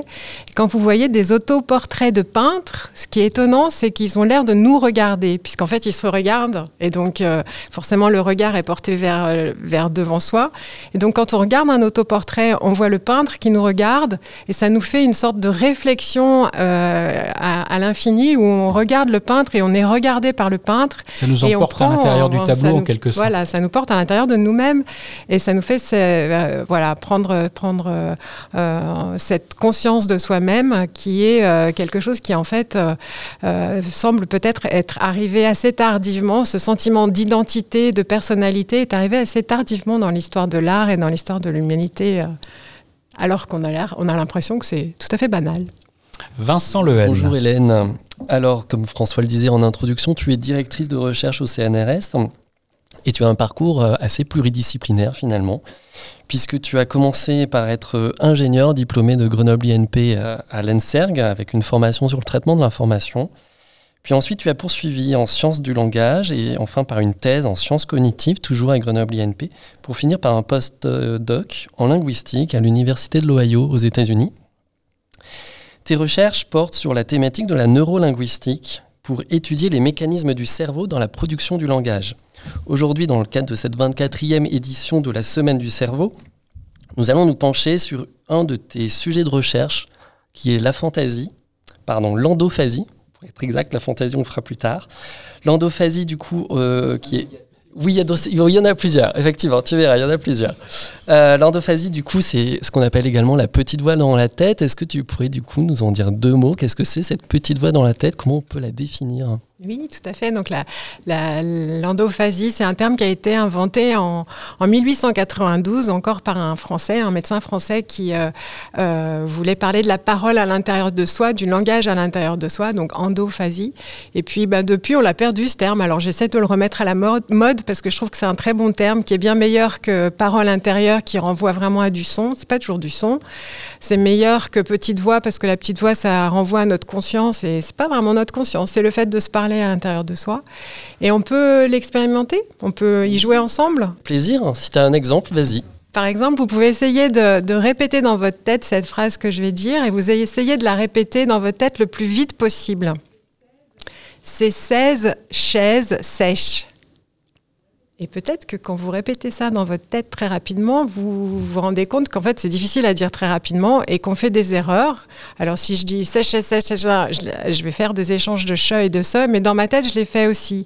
Et quand vous voyez des autoportraits de peintres, ce qui est étonnant, c'est qu'ils ont l'air de nous regarder, puisqu'en fait ils se regardent, et donc euh, forcément le regard est porté vers, euh, vers devant soi. Et donc quand on regarde un autoportrait, on voit le peintre qui nous regarde, et ça nous fait une sorte de réflexion euh, à, à l'infini où on regarde le peintre et on est regardé par le peintre. Ça nous Et on emporte à l'intérieur du tableau en quelque sorte. Voilà, ça nous porte à l'intérieur de nous-mêmes et ça nous fait euh, voilà, prendre, prendre euh, euh, cette conscience de soi-même qui est euh, quelque chose qui en fait semble peut-être être arrivé assez tardivement. Ce sentiment d'identité, de personnalité est arrivé assez tardivement dans l'histoire de l'art et dans l'histoire de l'humanité. alors qu'on a l'air, on a l'impression que c'est tout à fait banal. Vincent Lehen. Bonjour Hélène. Alors, comme François le disait en introduction, tu es directrice de recherche au CNRS et tu as un parcours euh, assez pluridisciplinaire finalement, puisque tu as commencé par être euh, ingénieur diplômé de Grenoble INP à, à l'ENSERG avec une formation sur le traitement de l'information. Puis ensuite, tu as poursuivi en sciences du langage et enfin par une thèse en sciences cognitives, toujours à Grenoble INP, pour finir par un post-doc en linguistique à l'Université de l'Ohio aux États-Unis. Tes recherches portent sur la thématique de la neurolinguistique pour étudier les mécanismes du cerveau dans la production du langage. Aujourd'hui, dans le cadre de cette 24e édition de la Semaine du cerveau, nous allons nous pencher sur un de tes sujets de recherche, qui est la fantaisie, pardon, l'endophasie, pour être exact, la fantaisie on le fera plus tard. L'endophasie, du coup, euh, qui est... Oui, il y, en a plusieurs, effectivement, tu verras, il y en a plusieurs. Euh, L'endophasie, du coup, c'est ce qu'on appelle également la petite voix dans la tête. Est-ce que tu pourrais, du coup, nous en dire deux mots? Qu'est-ce que c'est cette petite voix dans la tête? Comment on peut la définir? Oui, tout à fait. Donc la, la- l'endophasie, c'est un terme qui a été inventé en, en 1892, encore par un Français, un médecin français qui euh, euh, voulait parler de la parole à l'intérieur de soi, du langage à l'intérieur de soi, donc endophasie. Et puis bah, depuis, on l'a perdu ce terme. Alors j'essaie de le remettre à la mode, mode parce que je trouve que c'est un très bon terme qui est bien meilleur que parole intérieure qui renvoie vraiment à du son. C'est pas toujours du son. C'est meilleur que petite voix parce que la petite voix, ça renvoie à notre conscience et c'est pas vraiment notre conscience. C'est le fait de se parler parler à l'intérieur de soi. Et on peut l'expérimenter, on peut y jouer ensemble? Plaisir, si tu as un exemple, vas-y. Par exemple, vous pouvez essayer de, de répéter dans votre tête cette phrase que je vais dire et vous essayez de la répéter dans votre tête le plus vite possible. C'est 16 chaises sèches. Et peut-être que quand vous répétez ça dans votre tête très rapidement, vous vous rendez compte qu'en fait c'est difficile à dire très rapidement et qu'on fait des erreurs. Alors si je dis sèche, sèche, sèche, je, vais faire des échanges de che et de se, mais dans ma tête je les fais aussi.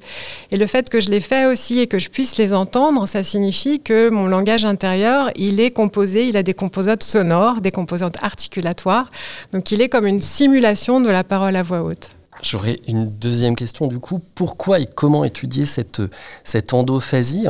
Et le fait que je les fais aussi et que je puisse les entendre, ça signifie que mon langage intérieur, il est composé, il a des composantes sonores, des composantes articulatoires. Donc il est comme une simulation de la parole à voix haute. J'aurais une deuxième question du coup. Pourquoi et comment étudier cette, cette endophasie?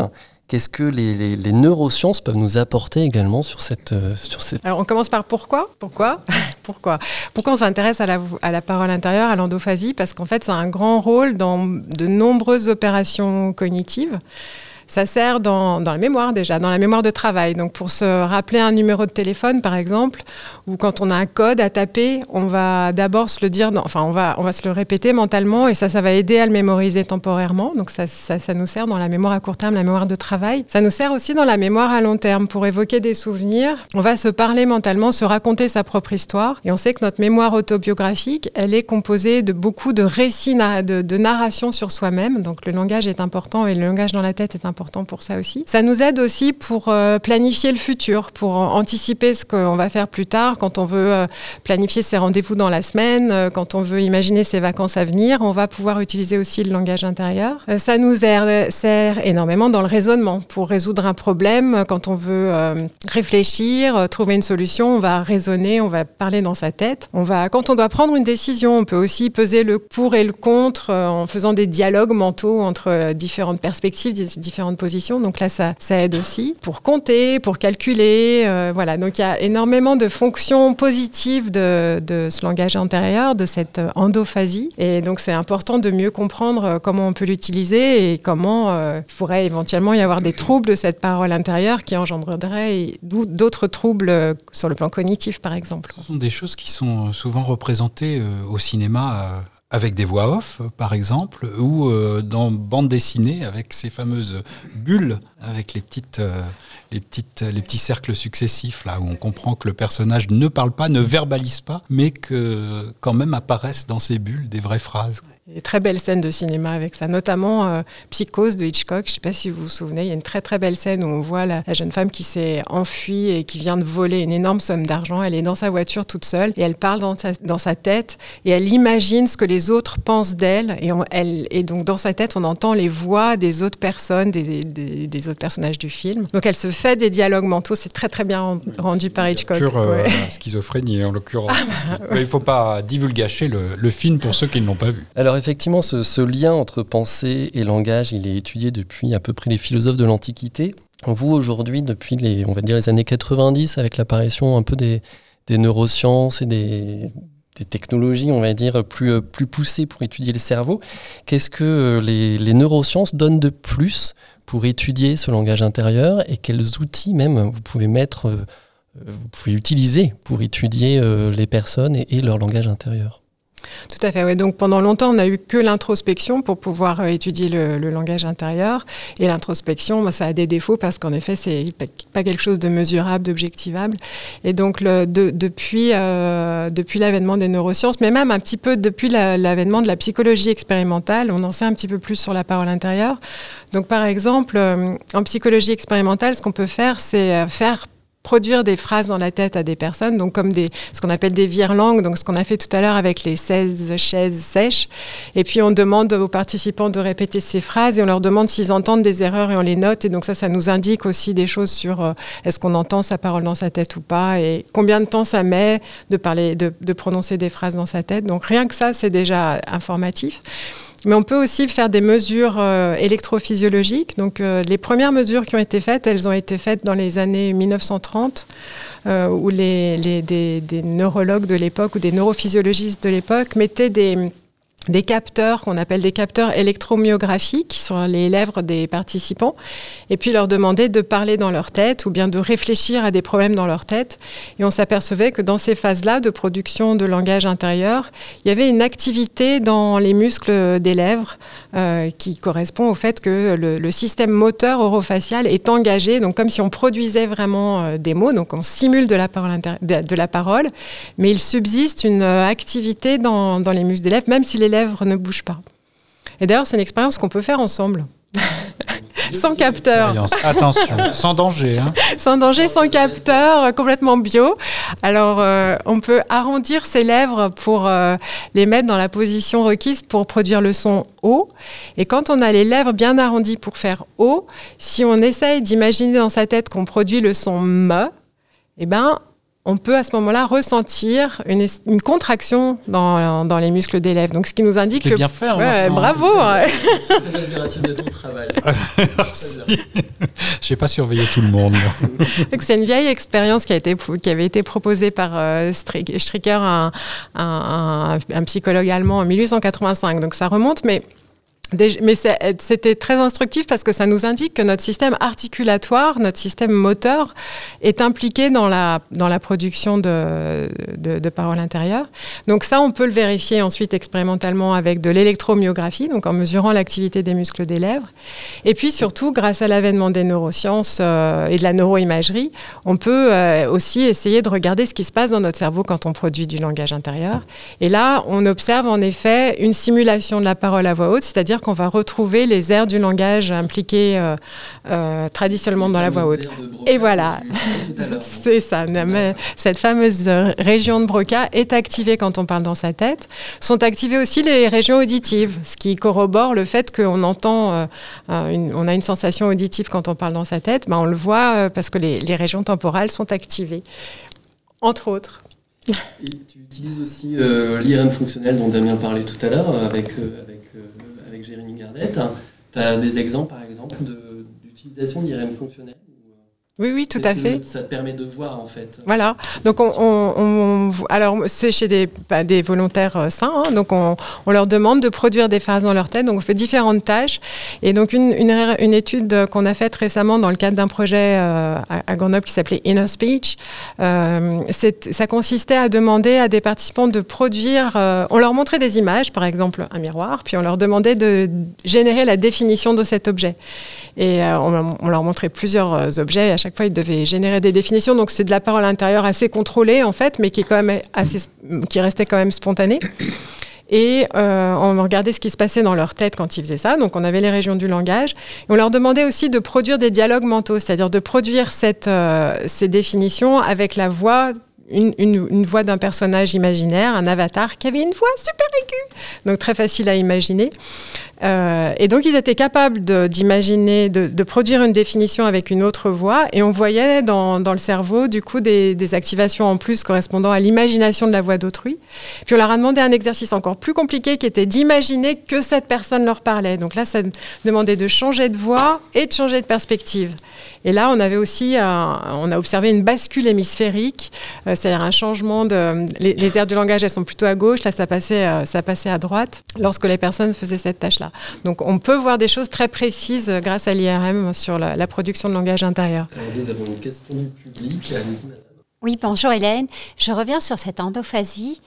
Qu'est-ce que les, les- neurosciences peuvent nous apporter également sur cette... Sur cette... On commence par pourquoi. Pourquoi? Pourquoi? Pourquoi on s'intéresse à la, à la parole intérieure, à l'endophasie? Parce qu'en fait, ça a un grand rôle dans de nombreuses opérations cognitives. Ça sert dans, dans la mémoire déjà, dans la mémoire de travail. Donc pour se rappeler un numéro de téléphone, par exemple, ou quand on a un code à taper, on va d'abord se le dire, enfin on va, on va se le répéter mentalement et ça, ça va aider à le mémoriser temporairement. Donc ça, ça, nous sert dans la mémoire à court terme, la mémoire de travail. Ça nous sert aussi dans la mémoire à long terme pour évoquer des souvenirs. On va se parler mentalement, se raconter sa propre histoire. Et on sait que notre mémoire autobiographique, elle est composée de beaucoup de récits, de, de narration sur soi-même. Donc le langage est important et le langage dans la tête est important pour ça aussi. Ça nous aide aussi pour euh, planifier le futur, pour an- anticiper ce qu'on va faire plus tard quand on veut euh, planifier ses rendez-vous dans la semaine, euh, quand on veut imaginer ses vacances à venir. On va pouvoir utiliser aussi le langage intérieur. Ça nous sert, énormément dans le raisonnement pour résoudre un problème. Quand on veut réfléchir, trouver une solution, on va raisonner, on va parler dans sa tête. On va, quand on doit prendre une décision, on peut aussi peser le pour et le contre en faisant des dialogues mentaux entre différentes perspectives, di- différentes. Donc là, ça, aide aussi pour compter, pour calculer. euh, voilà. Donc il y a énormément de fonctions positives de, ce langage intérieur, de cette euh, endophasie. Et donc c'est important de mieux comprendre euh, comment on peut l'utiliser et comment pourrait éventuellement y avoir des troubles de cette parole intérieure qui engendreraient d'autres troubles sur le plan cognitif, par exemple. Ce sont des choses qui sont souvent représentées au cinéma avec des voix off, par exemple, ou euh, dans bande dessinée avec ces fameuses bulles avec les petites, euh, les petites, les petits cercles successifs là où on comprend que le personnage ne parle pas, ne verbalise pas, mais que quand même apparaissent dans ces bulles des vraies phrases. Il y a des très belles scènes de cinéma avec ça, notamment euh, Psychose de Hitchcock. Je ne sais pas si vous vous souvenez, il y a une très très belle scène où on voit la, la jeune femme qui s'est enfuie et qui vient de voler une énorme somme d'argent. Elle est dans sa voiture toute seule et elle parle dans sa, dans sa tête et elle imagine ce que les autres pensent d'elle. Et, on- elle, et donc dans sa tête, on entend les voix des autres personnes, des, des- des autres personnages du film. Donc elle se fait des dialogues mentaux. C'est très très bien rendu par Hitchcock. Sur euh, Ouais. schizophrénie en l'occurrence. Mais il ne faut pas divulgacher le, le film pour ceux qui ne l'ont pas vu. Alors effectivement, ce, lien entre pensée et langage, il est étudié depuis à peu près les philosophes de l'Antiquité. Vous, aujourd'hui, depuis les, on va dire les années 90, avec l'apparition un peu des, neurosciences et des, technologies, on va dire, plus, plus poussées pour étudier le cerveau, qu'est-ce que euh, les, neurosciences donnent de plus pour étudier ce langage intérieur et quels outils même vous pouvez mettre, euh, euh, vous pouvez utiliser pour étudier les personnes et leur langage intérieur? Tout à fait. Ouais. Donc pendant longtemps, on n'a eu que l'introspection pour pouvoir euh, étudier le, langage intérieur. Et l'introspection, ça a des défauts parce qu'en effet, c'est pas- quelque chose de mesurable, d'objectivable. Et donc euh, depuis l'avènement des neurosciences, mais même un petit peu depuis la- l'avènement de la psychologie expérimentale, on en sait un petit peu plus sur la parole intérieure. Donc par exemple, euh, en psychologie expérimentale, ce qu'on peut faire, c'est faire produire des phrases dans la tête à des personnes, donc comme des, ce qu'on appelle des virelangues, donc ce qu'on a fait tout à l'heure avec les 16 chaises sèches. Et puis on demande aux participants de répéter ces phrases et on leur demande s'ils entendent des erreurs et on les note. Et donc ça, ça nous indique aussi des choses sur euh, est-ce qu'on entend sa parole dans sa tête ou pas et combien de temps ça met de, parler, de, de prononcer des phrases dans sa tête. Donc rien que ça, c'est déjà informatif. Mais on peut aussi faire des mesures euh, électrophysiologiques. Donc, euh, les premières mesures qui ont été faites, elles ont été faites dans les années 1930, euh, où les, les- des, des neurologues de l'époque ou des neurophysiologistes de l'époque mettaient des, des capteurs qu'on appelle des capteurs électromyographiques sur les lèvres des participants et puis leur demander de parler dans leur tête ou bien de réfléchir à des problèmes dans leur tête. Et on s'apercevait que dans ces phases-là de production de langage intérieur, il y avait une activité dans les muscles des lèvres euh, qui correspond au fait que le, système moteur orofacial est engagé, donc comme si on produisait vraiment euh, des mots, donc on simule de la parole, de la parole mais il subsiste une euh, activité dans, dans les muscles des lèvres, même si les lèvres ne bougent pas. Et d'ailleurs, c'est une expérience qu'on peut faire ensemble. sans capteur. Attention, sans danger. Hein. Sans danger, sans capteur, complètement bio. Alors, euh, on peut arrondir ses lèvres pour euh, les mettre dans la position requise pour produire le son O. Et quand on a les lèvres bien arrondies pour faire O, si on essaye d'imaginer dans sa tête qu'on produit le son M, eh ben, on peut à ce moment-là ressentir une, une contraction dans, dans, les muscles des lèvres. Donc, ce qui nous indique que. bien fait, ouais, bravo. de ton travail. Je n'ai pas surveillé tout le monde. c'est une vieille expérience qui, a été, qui avait été proposée par euh, Stricker, un, un, un, psychologue allemand en 1885. Donc, ça remonte, mais mais c'était très instructif parce que ça nous indique que notre système articulatoire, notre système moteur est impliqué dans la, dans la production de, de, de paroles intérieures. Donc ça, on peut le vérifier ensuite expérimentalement avec de l'électromyographie, donc en mesurant l'activité des muscles des lèvres. Et puis surtout, grâce à l'avènement des neurosciences euh, et de la neuroimagerie, on peut euh, aussi essayer de regarder ce qui se passe dans notre cerveau quand on produit du langage intérieur. Et là, on observe en effet une simulation de la parole à voix haute, c'est-à-dire qu'on va retrouver les airs du langage impliqués euh, euh, traditionnellement dans la voix haute. Et voilà, c'est ça. Cette fameuse région de Broca est activée quand on parle dans sa tête. Sont activées aussi les régions auditives, ce qui corrobore le fait qu'on entend, euh, une, on a une sensation auditive quand on parle dans sa tête. Ben, on le voit parce que les, les régions temporales sont activées, entre autres. Et tu utilises aussi euh, l'IRM fonctionnel dont Damien parlait tout à l'heure avec, euh, avec, Tu as des exemples, par exemple, d'utilisation d'IRM fonctionnel oui, oui, tout à fait. Ça te permet de voir en fait. Voilà. Donc, on, on, alors c'est chez des, bah, des volontaires euh, sains. Hein. donc, on, on, leur demande de produire des phrases dans leur tête. Donc, on fait différentes tâches. Et donc, une, une, une étude qu'on a faite récemment dans le cadre d'un projet euh, à, à Grenoble qui s'appelait Inner Speech, euh, ça consistait à demander à des participants de produire. Euh, on leur montrait des images, par exemple un miroir, puis on leur demandait de générer la définition de cet objet. Et euh, on, leur montrait plusieurs euh, objets. Et à chaque fois, ils devaient générer des définitions. Donc, c'est de la parole intérieure assez contrôlée, en fait, mais qui, est quand même assez, qui restait quand même spontanée. Et euh, on regardait ce qui se passait dans leur tête quand ils faisaient ça. Donc, on avait les régions du langage. On leur demandait aussi de produire des dialogues mentaux, c'est-à-dire de produire cette, euh, ces définitions avec la voix une, une, voix d'un personnage imaginaire, un avatar qui avait une voix super aiguë, donc très facile à imaginer. Euh, et donc ils étaient capables d'imaginer, de, produire une définition avec une autre voix, et on voyait dans, le cerveau du coup des, activations en plus correspondant à l'imagination de la voix d'autrui. Puis on leur a demandé un exercice encore plus compliqué qui était d'imaginer que cette personne leur parlait. Donc là, ça demandait de changer de voix et de changer de perspective. Et là, on avait aussi, on a observé une bascule hémisphérique, euh, c'est-à-dire un changement de, les, les, aires du langage, elles sont plutôt à gauche, là, ça passait, euh, ça passait à droite lorsque les personnes faisaient cette tâche-là. Donc on peut voir des choses très précises grâce à l'IRM sur la, la, production de langage intérieur. Alors nous avons une question du public. Oui, bonjour Hélène. Je reviens sur cette endophasie.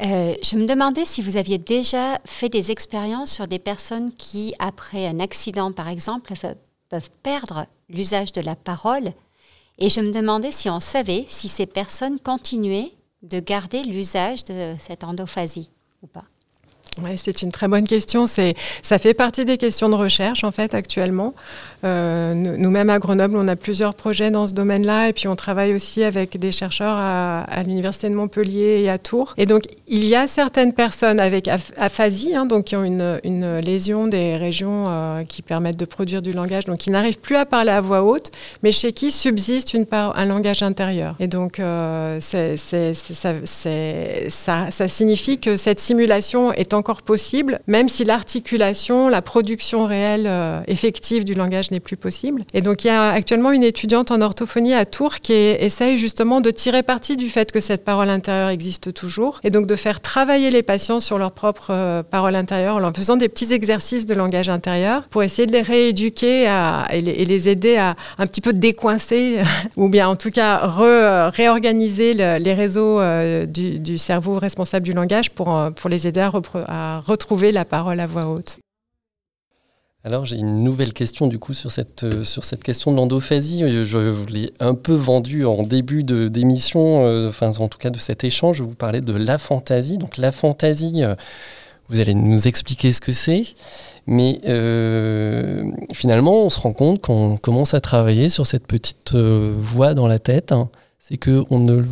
Euh, je me demandais si vous aviez déjà fait des expériences sur des personnes qui, après un accident par exemple, peuvent perdre l'usage de la parole. Et je me demandais si on savait si ces personnes continuaient de garder l'usage de cette endophasie ou pas. Ouais, c'est une très bonne question. C'est, ça fait partie des questions de recherche en fait actuellement. Euh, nous-mêmes à Grenoble, on a plusieurs projets dans ce domaine-là, et puis on travaille aussi avec des chercheurs à, l'université de Montpellier et à Tours. Et donc il y a certaines personnes avec aphasie, hein, donc qui ont une, lésion des régions euh, qui permettent de produire du langage, donc qui n'arrivent plus à parler à voix haute, mais chez qui subsiste un langage intérieur. Et donc euh, ça, signifie que cette simulation est encore possible, même si l'articulation, la production réelle effective du langage n'est plus possible. Et donc il y a actuellement une étudiante en orthophonie à Tours qui essaye justement de tirer parti du fait que cette parole intérieure existe toujours et donc de faire travailler les patients sur leurs propres euh, paroles intérieures en leur faisant des petits exercices de langage intérieur pour essayer de les rééduquer et, les, aider à un petit peu décoincer ou bien en tout cas réorganiser le- les réseaux euh, du, cerveau responsable du langage pour, euh, pour les aider à retrouver la parole à voix haute. Alors j'ai une nouvelle question du coup sur cette, euh, sur cette question de l'endophasie. Euh, Je vous l'ai un peu vendu en début d'émission, euh, enfin en tout cas de cet échange, je vous parlais de la fantaisie. Donc la fantaisie, vous allez nous expliquer ce que c'est, mais finalement on se rend compte qu'on commence à travailler sur cette petite voix dans la tête. hein. C'est que on ne,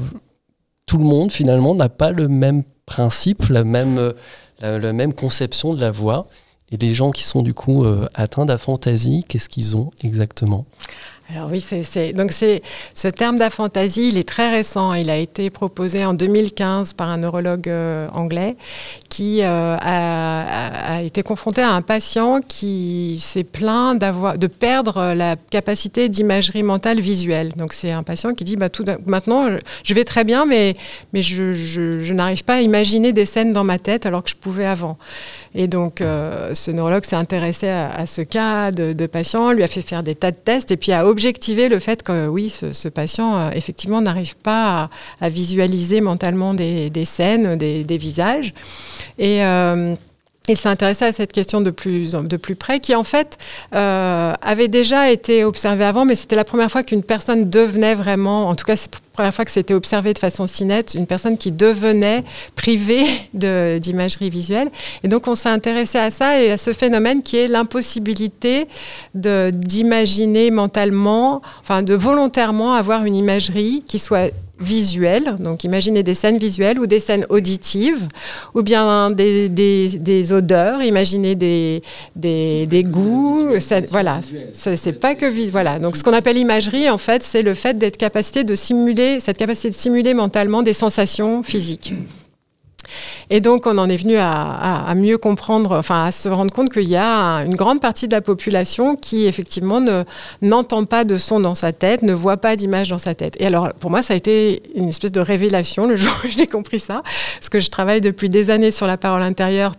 tout le monde finalement n'a pas le même principe, la même, la même conception de la voix. Et les gens qui sont du coup euh, atteints d'aphantasie, qu'est-ce qu'ils ont exactement? Alors oui, donc c'est ce terme d'aphantasie, il est très récent. Il a été proposé en 2015 par un neurologue euh, anglais qui euh, a, été confronté à un patient qui s'est plaint d'avoir de perdre la capacité d'imagerie mentale visuelle. Donc c'est un patient qui dit bah, maintenant je- vais très bien, mais mais je n'arrive pas à imaginer des scènes dans ma tête alors que je pouvais avant. Et donc, euh, ce neurologue s'est intéressé à, ce cas de, patient, lui a fait faire des tas de tests et puis a objectivé le fait que oui, ce, patient, euh, effectivement, n'arrive pas à, visualiser mentalement des, scènes, des, des visages. Et. Il s'est intéressé à cette question de plus, de plus près, qui en fait euh, avait déjà été observée avant, mais c'était la première fois qu'une personne devenait vraiment, en tout cas c'est la première fois que c'était observé de façon si nette, une personne qui devenait privée d'imagerie visuelle. Et donc on s'est intéressé à ça et à ce phénomène qui est l'impossibilité d'imaginer mentalement, enfin de volontairement avoir une imagerie qui soit visuelle, donc imaginer des scènes visuelles ou des scènes auditives, ou bien des, des- des odeurs, imaginer des, des, des goûts, ça- voilà, c'est pas que vis- voilà. Donc ce qu'on appelle imagerie en fait, c'est le fait d'être capacité de simuler cette capacité de simuler mentalement des sensations physiques. Et donc, on en est venu à, mieux comprendre, enfin, à se rendre compte qu'il y a un- une grande partie de la population qui, effectivement, ne, n'entend pas de son dans sa tête, ne voit pas d'image dans sa tête. Et alors, pour moi, ça a été une espèce de révélation le jour où j'ai compris ça, parce que je travaille depuis des années sur la parole intérieure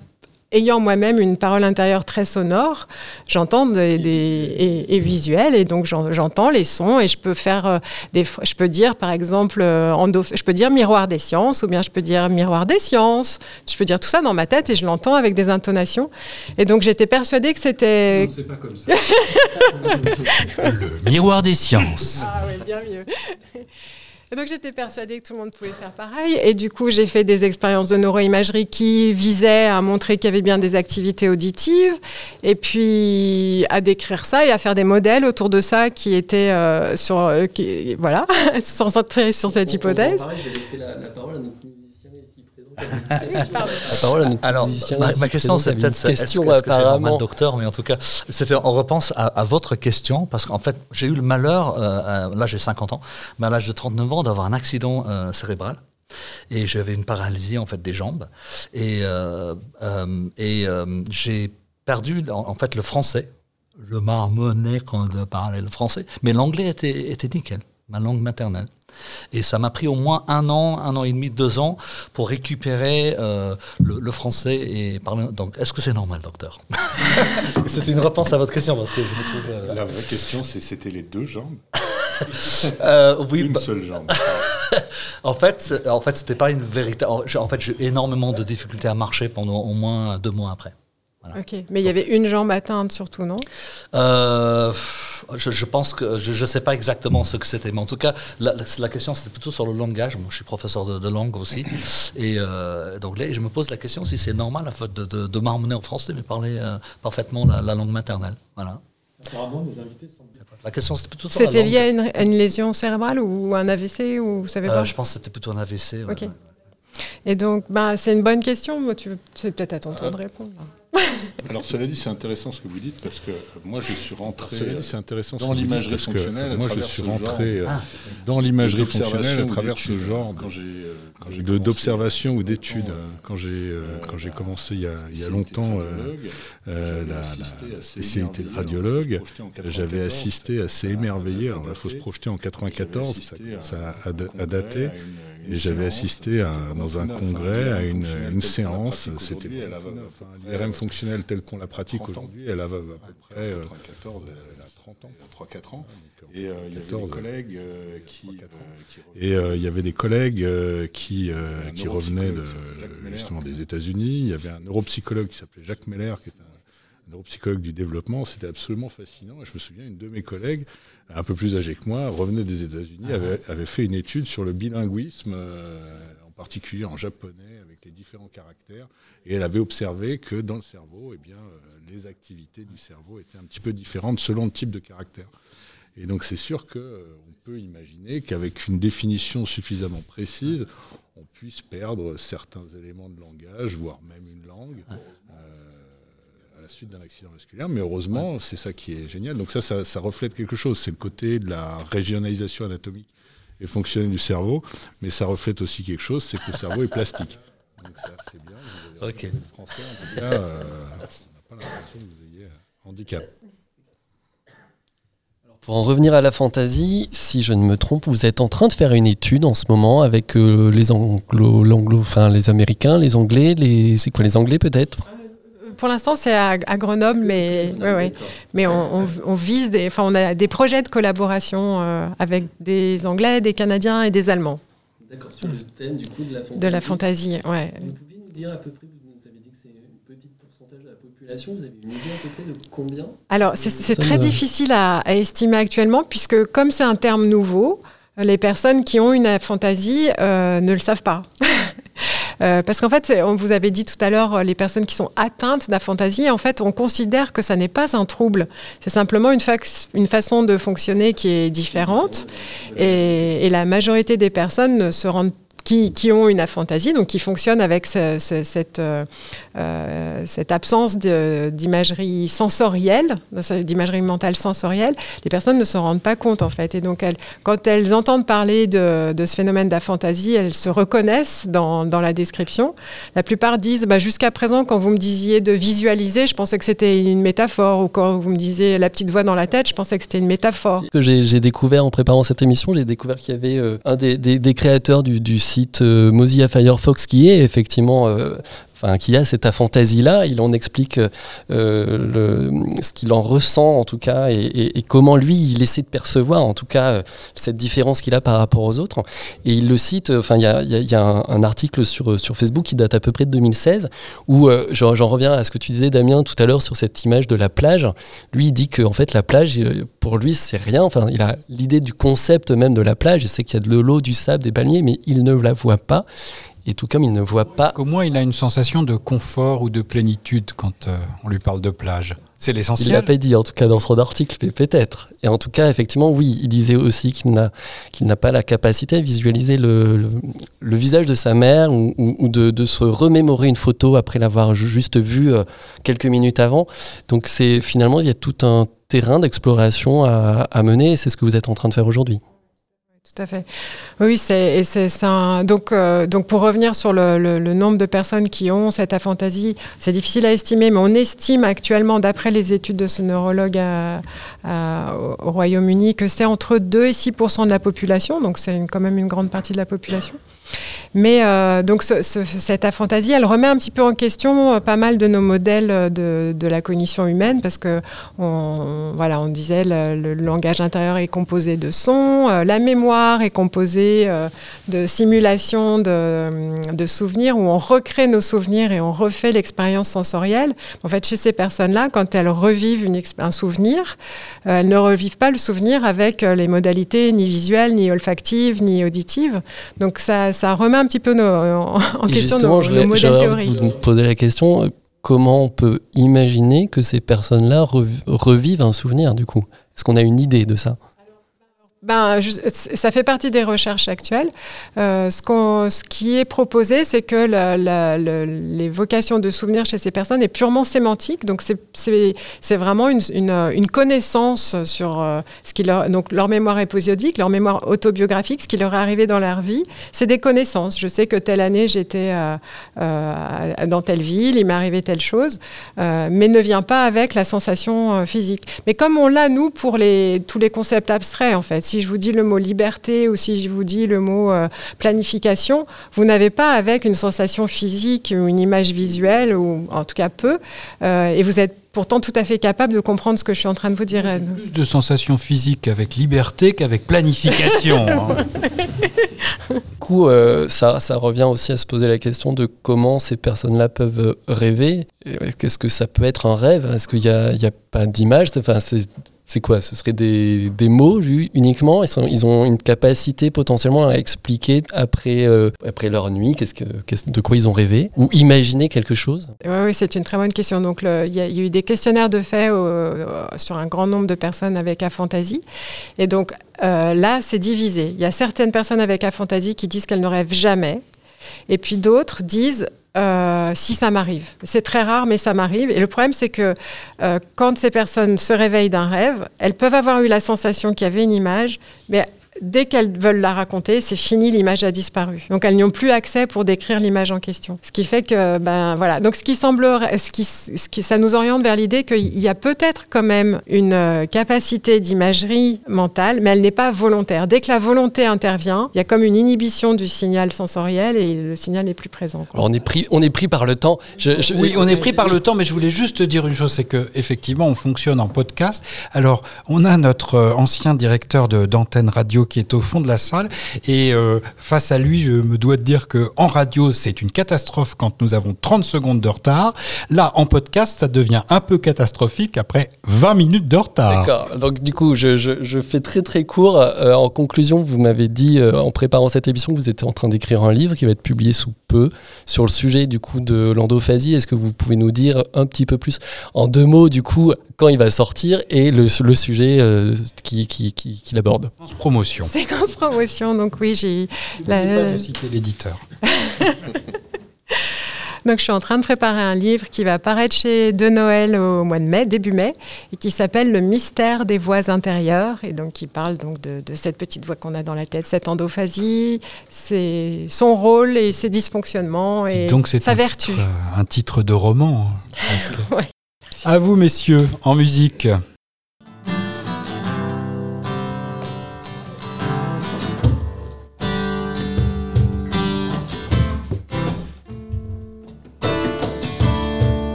ayant moi-même une parole intérieure très sonore, j'entends des, des- et, et visuelle, et donc j'en- j'entends les sons et je peux faire euh, des, je peux dire par exemple, euh, endo- je peux dire miroir des sciences ou bien je peux dire miroir des sciences. Je peux dire tout ça dans ma tête et je l'entends avec des intonations. Et donc j'étais persuadée que c'était. c'est pas comme ça. Le miroir des sciences. Ah oui, bien mieux. Et donc j'étais persuadée que tout le monde pouvait faire pareil. Et du coup, j'ai fait des expériences de neuroimagerie qui visaient à montrer qu'il y avait bien des activités auditives, et puis à décrire ça et à faire des modèles autour de ça qui étaient euh, sur, euh, qui, voilà, centrés sur cette hypothèse. Je vais laisser. La parole à notre Alors, ma, question, c'est peut-être une est-ce que question est-ce que c'est normal, docteur, mais en tout cas, c'était en réponse à, à votre question, parce qu'en fait, j'ai eu le malheur, euh, à- là j'ai 50 ans, mais à l'âge de 39 ans, d'avoir un accident euh, cérébral. Et j'avais une paralysie en fait des jambes. Et, euh, euh, et euh, j'ai perdu en, en fait le français. Je marmonnais quand je parlais le français, mais l'anglais était, était nickel, ma langue maternelle. Et ça m'a pris au moins un an, un an et demi, deux ans pour récupérer euh, le, le français et parler. Donc, est-ce que c'est normal, docteur C'était une réponse à votre question parce que je me trouve. euh, La vraie question, c'est c'était les deux jambes euh, oui, Une bah, seule jambe. en fait, en fait, c'était pas une véritable. En fait, j'ai eu énormément de difficultés à marcher pendant au moins deux mois après. Ok, mais il y avait une jambe atteinte surtout, non? Euh, je, je pense que je ne sais pas exactement ce que c'était, mais en tout cas, la, la- la question c'était plutôt sur le langage. Moi, je suis professeur de, de langue aussi, et euh, d'anglais. Et je me pose la question si c'est normal en fait, de, de, de marmonner en français, mais parler euh, parfaitement la, la langue maternelle. Voilà. Apparemment, nos invités sont bien. La question c'était plutôt sur la C'était lié à une, à une lésion cérébrale ou un AVC ou vous savez Euh, pas je pense que c'était plutôt un AVC. ouais, Ok. ouais. Et donc, bah, c'est une bonne question. Moi, Tu veux- c'est peut-être à ton tour de répondre. là. Alors cela dit, c'est intéressant ce que vous dites parce que moi je suis rentré Cela dit, c'est intéressant ce dans que vous dites, l'imagerie parce que fonctionnelle. à moi, je travers suis ce rentré, genre euh, de- dans l'imagerie d'observation fonctionnelle à ou travers ce d'études. genre Quand j'ai, euh, d'observation ou il y a d'études. longtemps, euh, Quand j'ai euh, quand j'ai commencé il y a, il y a spécialité longtemps de euh, radiologue, euh, j'avais la, assisté la à ces spécialité de émerveillés, radiologue, j'avais 94, assisté à ces émerveillés. daté. Alors il faut se projeter en J'avais 94, ça, a, daté. Et j'avais assisté à, dans un congrès à une, une séance. C'était l'IRM fonctionnelle telle qu'on la pratique aujourd'hui. Elle a à peu près euh, 30 ans, 3-4 ans. Et il y avait des collègues euh, qui, et euh, il y avait des collègues qui, qui revenaient de, justement des États-Unis. Il y avait un neuropsychologue qui s'appelait Jacques Meller, qui un neuropsychologue du développement, c'était absolument fascinant. Et je me souviens, une de mes collègues, un peu plus âgée que moi, revenait des États-Unis, avait, avait fait une étude sur le bilinguisme, euh, en particulier en japonais, avec les différents caractères. Et elle avait observé que dans le cerveau, eh bien, euh, les activités du cerveau étaient un petit peu différentes selon le type de caractère. Et donc c'est sûr qu'on peut imaginer qu'avec une définition suffisamment précise, on puisse perdre certains éléments de langage, voire même une langue. Euh, la suite d'un accident vasculaire, mais heureusement, c'est ça qui est génial. Donc ça, ça, ça reflète quelque chose. C'est le côté de la régionalisation anatomique et fonctionnelle du cerveau, mais ça reflète aussi quelque chose, c'est que le cerveau est plastique. Donc ça, c'est bien. Vous avez français, en tout cas, euh, on n'a pas l'impression que vous ayez un handicap. Pour en revenir à la fantaisie, si je ne me trompe, vous êtes en train de faire une étude en ce moment avec euh, les anglo, l'anglo, enfin les Américains, les Anglais, les, c'est quoi les Anglais peut-être? Pour l'instant, c'est à, à Grenoble, mais, ouais, ouais. mais on, on- on vise des, enfin, on a des projets de collaboration euh, avec des Anglais, des Canadiens et des Allemands D'accord, sur le thème du coup de la fantaisie. de la fantaisie. Ouais. Vous pouvez nous dire à peu près, vous nous avez dit que c'est un petit pourcentage de la population, vous avez une idée à peu près de combien Alors, c'est très me- difficile à, à estimer actuellement, puisque comme c'est un terme nouveau, les personnes qui ont une aphantasie euh, ne le savent pas. Euh, parce qu'en fait, on vous avait dit tout à l'heure, les personnes qui sont atteintes d'aphantasie, en fait, on considère que ça n'est pas un trouble. C'est simplement une façon de fonctionner qui est différente. Et, et la majorité des personnes ne se rendent qui, ont une aphantasie, donc qui fonctionnent avec ce- ce- cette, euh, euh, cette absence d'imagerie sensorielle, d'imagerie mentale sensorielle, les personnes ne se rendent pas compte en fait. Et donc, elles, quand elles entendent parler de, ce phénomène d'aphantasie, elles se reconnaissent dans, dans la description. La plupart disent, bah, jusqu'à présent, quand vous me disiez de visualiser, je pensais que c'était une métaphore, ou quand vous me disiez la petite voix dans la tête, je pensais que c'était une métaphore. j'ai découvert en préparant cette émission, j'ai découvert qu'il y avait euh, un des créateurs du, du site euh, Mozilla Firefox qui est effectivement, euh, enfin qui a cette aphantasie là. Il en explique euh, ce qu'il en ressent en tout cas et, comment lui il essaie de percevoir en tout cas euh, cette différence qu'il a par rapport aux autres. Et il le cite. euh, Enfin, il y a, un, article sur Facebook qui date à peu près de 2016 où j'en reviens à ce que tu disais Damien tout à l'heure sur cette image de la plage. Lui il dit que en fait la plage pour lui c'est rien. Enfin, il a l'idée du concept même de la plage. Il sait qu'il y a de l'eau, du sable, des palmiers, mais il ne la voit pas. Et tout comme il ne voit pas. Qu'au moins, il a une sensation de confort ou de plénitude quand euh, on lui parle de plage. C'est Il l'a l'essentiel. pas dit en tout cas dans son article, mais peut-être. Et en tout cas, effectivement, oui, il disait aussi qu'il n'a n'a pas la capacité à visualiser le, le, le visage de sa mère ou, ou- ou de, de se remémorer une photo après l'avoir ju- juste vue euh, quelques minutes avant. Donc c'est finalement il y a tout un terrain d'exploration à, à mener et c'est ce que vous êtes en train de faire aujourd'hui. Tout à fait. Oui, c'est, donc, euh, donc pour revenir sur le, nombre de personnes qui ont cette aphantasie, c'est difficile à estimer, mais on estime actuellement, d'après les études de ce neurologue au au Royaume-Uni, que c'est entre 2 et 6% de la population, donc c'est quand même une grande partie de la population. Mais euh, donc ce- ce- cette aphantasie, elle remet un petit peu en question euh, pas mal de nos modèles euh, de, la cognition humaine parce que on, voilà, on disait le, le langage intérieur est composé de sons, la mémoire est composée de simulations de, souvenirs où on recrée nos souvenirs et on refait l'expérience sensorielle. En fait, chez ces personnes-là, quand elles revivent un souvenir, elles ne revivent pas le souvenir avec les modalités ni visuelles, ni olfactives, ni auditives. Donc ça, ça remet un petit peu nos- en, question nos, modèles théoriques. vous poser la question euh, comment on peut imaginer que ces personnes-là rev- revivent un souvenir du coup? Est-ce qu'on a une idée de ça? Ben, ça fait partie des recherches actuelles. Euh, ce, qui est proposé, c'est que la- la- le- l'évocation de souvenirs chez ces personnes est purement sémantique. Donc, c'est- vraiment une, connaissance sur euh, ce qui leur, donc leur mémoire épisodique, leur mémoire autobiographique, ce qui leur est arrivé dans leur vie. C'est des connaissances. Je sais que telle année, j'étais euh, dans telle ville, il m'est arrivé telle chose, mais ne vient pas avec la sensation physique. Mais comme on l'a, nous, pour les, tous les concepts abstraits, en fait. Si je vous dis le mot liberté ou si je vous dis le mot euh, planification, vous n'avez pas avec une sensation physique ou une image visuelle, ou en tout cas peu, euh, et vous êtes pourtant tout à fait capable de comprendre ce que je suis en train de vous dire. Plus de sensations physiques avec liberté qu'avec planification. hein. Du coup, euh, ça, ça revient aussi à se poser la question de comment ces personnes-là peuvent rêver. Qu'est-ce que ça peut être un rêve? Est-ce qu'il n'y a, il y a pas d'image? Enfin, c'est quoi? Ce serait des, des mots uniquement? Ils, ont une capacité potentiellement à expliquer après, euh, après leur nuit que, de quoi ils ont rêvé? Ou imaginer quelque chose? Oui, c'est une très bonne question. Donc, il y, a eu des questionnaires de fait au- sur un grand nombre de personnes avec aphantasie. Et donc, euh, là, c'est divisé. Il y a certaines personnes avec aphantasie qui disent qu'elles ne rêvent jamais. Et puis d'autres disent euh, si ça m'arrive. C'est très rare, mais ça m'arrive. Et le problème, c'est que euh, quand ces personnes se réveillent d'un rêve, elles peuvent avoir eu la sensation qu'il y avait une image, mais dès qu'elles veulent la raconter, c'est fini, l'image a disparu. Donc elles n'y ont plus accès pour décrire l'image en question. Ce qui fait que, ben voilà. Donc ce qui semblerait, ce qui, ce qui, ça nous oriente vers l'idée qu'il y a peut-être quand même une euh, capacité d'imagerie mentale, mais elle n'est pas volontaire. Dès que la volonté intervient, il y a comme une inhibition du signal sensoriel et le signal n'est plus présent. quoi. Alors, on est pris, on est pris par le temps. Je- je- Oui, on est pris par le temps, mais je voulais juste te dire une chose, c'est que effectivement, on fonctionne en podcast. Alors, on a notre euh, ancien directeur de- d'antenne radio qui est au fond de la salle, et euh, face à lui, je me dois de dire que en radio, c'est une catastrophe quand nous avons 30 secondes de retard. Là, en podcast, ça devient un peu catastrophique après 20 minutes de retard. D'accord. Donc du coup, je, je- je fais très très court. Euh, en conclusion, vous m'avez dit euh, en préparant cette émission que vous étiez en train d'écrire un livre qui va être publié sous peu sur le sujet du coup de l'endophasie. Est-ce que vous pouvez nous dire un petit peu plus en deux mots du coup quand il va sortir et le, le sujet euh, qui, qui, qui, qui l'aborde? Promotion. Séquence promotion, donc oui, j'ai. la- pas de citer l'éditeur. Donc, je suis en train de préparer un livre qui va paraître chez De Noël au mois de mai, début mai, et qui s'appelle Le mystère des voix intérieures, et donc qui parle donc de, de cette petite voix qu'on a dans la tête, cette endophasie, c'est son rôle et ses dysfonctionnements et Donc, sa un vertu. titre, euh, un titre de roman. hein, presque. Ouais. À vous, messieurs, en musique.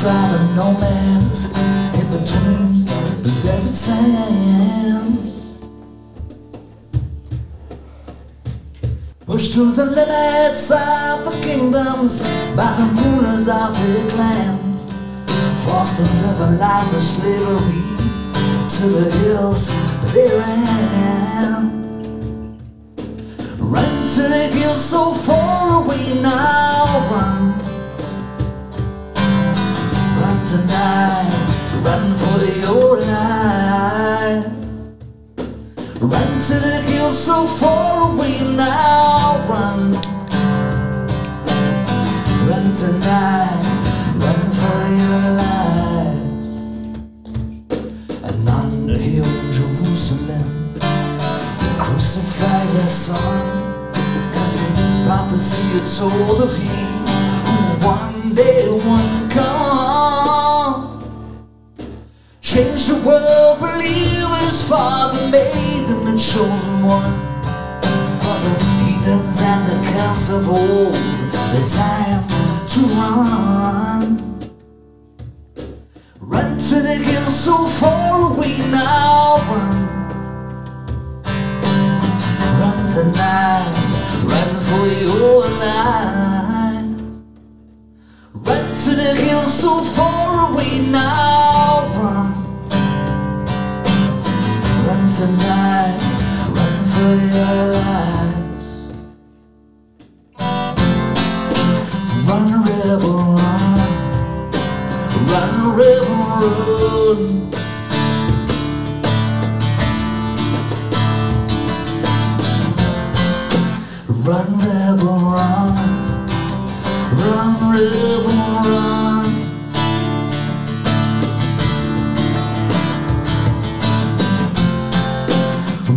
Tribe of nomads in between the desert sands. Pushed to the limits of the kingdoms by the rulers of their clans, forced to live a life of slavery to the hills they ran. Run to the hills so far away now, run. Tonight, run for your life. Run to the hills so far away now, run. Run tonight, run for your lives. And on the hill in Jerusalem, crucify your son Cause the prophecy had told of he Who one day would come Change the world, believe his father made them the chosen one. For the heathens and the counts of old The time to run. Run to the hills so far away now, run. Run tonight, run for your life. Run to the hills so far away now, tonight, run for your lives. Run, rebel, run. Run, rebel, run. Run, rebel, run. Run, rebel, run.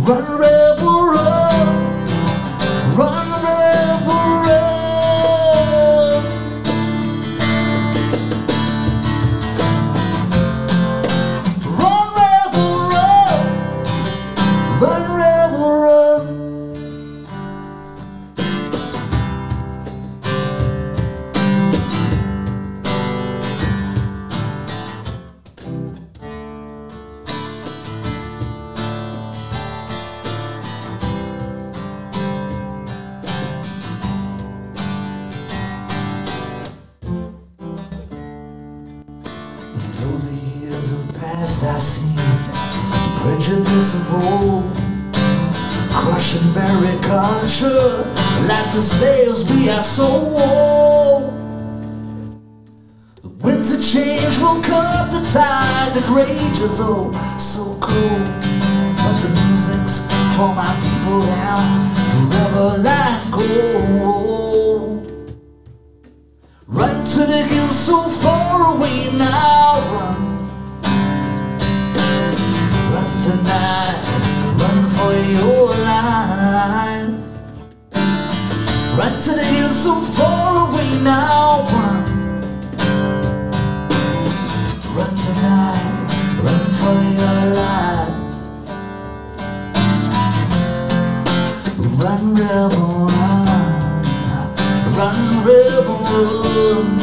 Run, rebel, run. So old. The winds of change will cut the tide that rages, oh, so cold. But the music's for my people now, forever like gold. Run to the hills so far away now. Run, run tonight. Run for your life. Run to the hills so far away now. Run, run tonight. Run for your lives. Run, rebel, run. Run, rebel, run.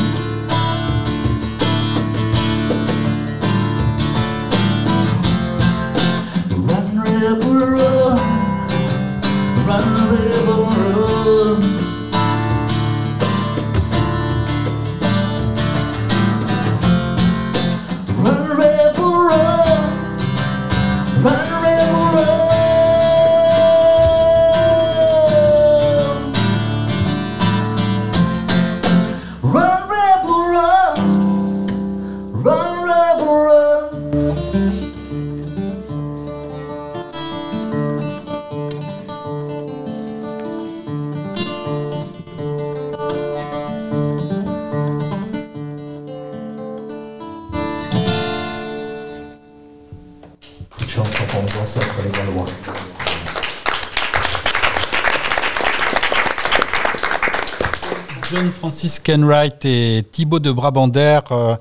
Kenwright et Thibaut de Brabander euh,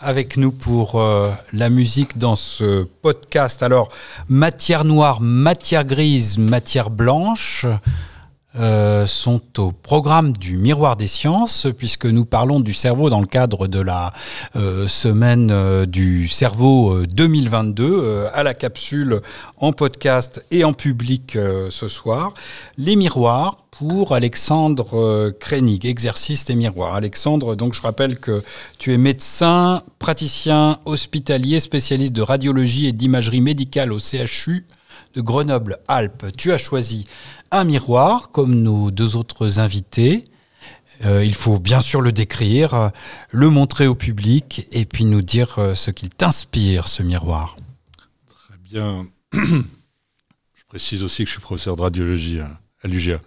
avec nous pour euh, la musique dans ce podcast. Alors, matière noire, matière grise, matière blanche euh, sont au programme du Miroir des sciences, puisque nous parlons du cerveau dans le cadre de la semaine du cerveau euh, 2022, euh, à la capsule en podcast et en public ce soir. Les miroirs pour Alexandre euh, Krenig, exercice des miroirs. Alexandre, donc je rappelle que tu es médecin, praticien hospitalier, spécialiste de radiologie et d'imagerie médicale au CHU de Grenoble-Alpes. Tu as choisi un miroir, comme nos deux autres invités. Euh, il faut bien sûr le décrire, le montrer au public et puis nous dire euh, ce qu'il t'inspire, ce miroir. Très bien. je précise aussi que je suis professeur de radiologie à, à l'UGA.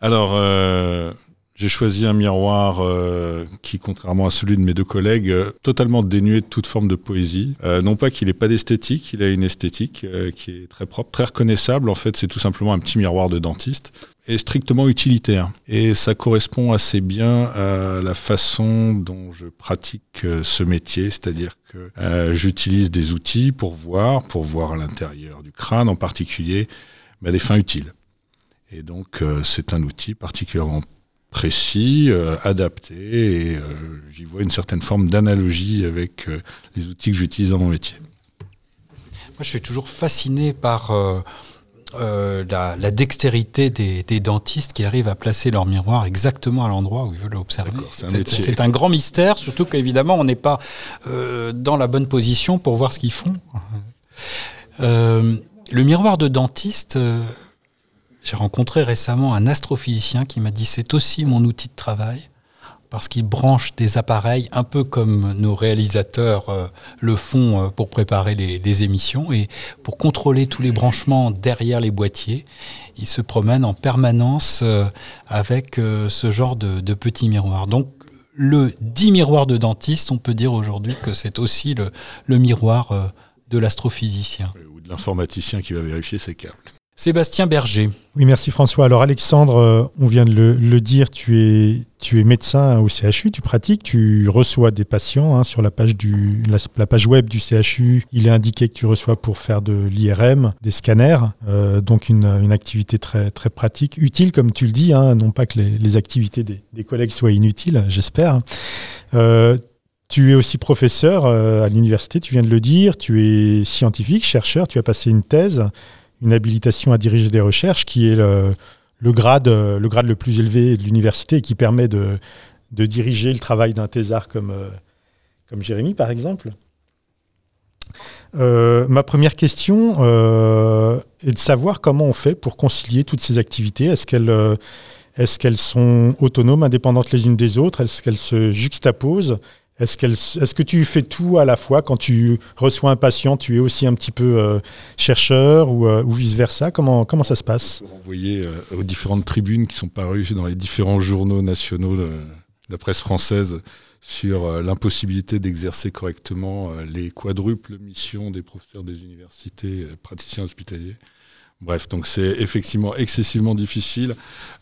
Alors, euh, j'ai choisi un miroir euh, qui, contrairement à celui de mes deux collègues, euh, totalement dénué de toute forme de poésie. Euh, non pas qu'il n'ait pas d'esthétique, il a une esthétique qui est très propre, très reconnaissable. En fait, c'est tout simplement un petit miroir de dentiste et strictement utilitaire. Et ça correspond assez bien à la façon dont je pratique ce métier, c'est-à-dire que j'utilise des outils pour voir, pour voir à l'intérieur du crâne en particulier, mais à des fins utiles. Et donc, euh, c'est un outil particulièrement précis, euh, adapté, et euh, j'y vois une certaine forme d'analogie avec euh, les outils que j'utilise dans mon métier. Moi, je suis toujours fasciné par la, la dextérité des, des dentistes qui arrivent à placer leur miroir exactement à l'endroit où ils veulent l'observer. c'est un un grand mystère, surtout qu'évidemment, on n'est pas dans la bonne position pour voir ce qu'ils font. Le miroir de dentiste, j'ai rencontré récemment un astrophysicien qui m'a dit c'est aussi mon outil de travail parce qu'il branche des appareils un peu comme nos réalisateurs euh, le font euh, pour préparer les, émissions et pour contrôler tous les branchements derrière les boîtiers, il se promène en permanence euh, avec ce genre de, de petits miroirs. Donc le 10 miroirs de dentiste, on peut dire aujourd'hui que c'est aussi le, le miroir de l'astrophysicien. Ou de l'informaticien qui va vérifier ses câbles. Sébastien Berger. Oui, merci François. Alors Alexandre, euh, on vient de le, dire, tu es, médecin au CHU, tu pratiques, tu reçois des patients hein, sur la page, du, la, page web du CHU. Il est indiqué que tu reçois pour faire de l'IRM, des scanners, euh, donc une, activité très, très pratique, utile comme tu le dis, hein, non pas que les, activités des, collègues soient inutiles, j'espère. Euh, tu es aussi professeur à l'université, tu viens de le dire, tu es scientifique, chercheur, tu as passé une thèse une habilitation à diriger des recherches qui est le, le, grade, le plus élevé de l'université et qui permet de, diriger le travail d'un thésard comme, euh, comme Jérémy, par exemple. Euh, ma première question euh, est de savoir comment on fait pour concilier toutes ces activités. Est-ce qu'elles euh, est qu'elles sont autonomes, indépendantes les unes des autres? Est-ce qu'elles se juxtaposent? Est-ce, qu'elle, est-ce que tu fais tout à la fois Quand tu reçois un patient, tu es aussi un petit peu euh, chercheur ou, euh, ou vice-versa? Comment, comment ça se passe? Renvoyer euh, aux différentes tribunes qui sont parues dans les différents journaux nationaux de, la presse française sur euh, l'impossibilité d'exercer correctement les quadruples missions des professeurs des universités, praticiens hospitaliers. Bref, donc c'est effectivement excessivement difficile.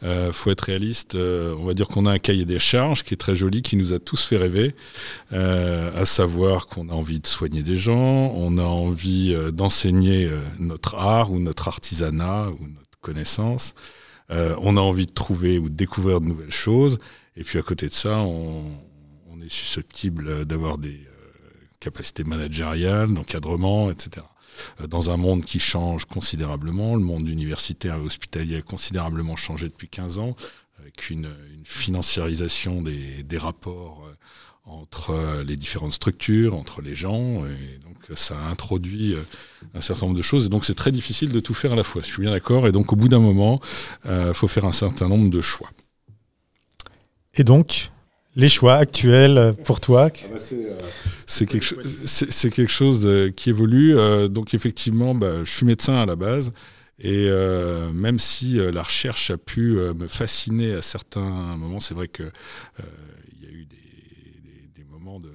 Euh, faut être réaliste. Euh, on va dire qu'on a un cahier des charges qui est très joli, qui nous a tous fait rêver, euh, à savoir qu'on a envie de soigner des gens, on a envie euh, d'enseigner euh, notre art ou notre artisanat ou notre connaissance. Euh, on a envie de trouver ou de découvrir de nouvelles choses. Et puis à côté de ça, on, on est susceptible d'avoir des capacités managériales, d'encadrement, etc dans un monde qui change considérablement. Le monde universitaire et hospitalier a considérablement changé depuis 15 ans, avec une, financiarisation des, rapports euh, entre les différentes structures, entre les gens. Et donc ça a introduit euh, un certain nombre de choses. Et donc c'est très difficile de tout faire à la fois. Je suis bien d'accord. Et donc au bout d'un moment, il euh, faut faire un certain nombre de choix. Et donc, les choix actuels pour toi ah bah c'est, quelque, cho- c'est, quelque chose euh, qui évolue. Euh, donc effectivement, bah, je suis médecin à la base. Et euh, même si euh, la recherche a pu euh, me fasciner à certains moments, c'est vrai que euh, il y a eu des, des, des moments de, de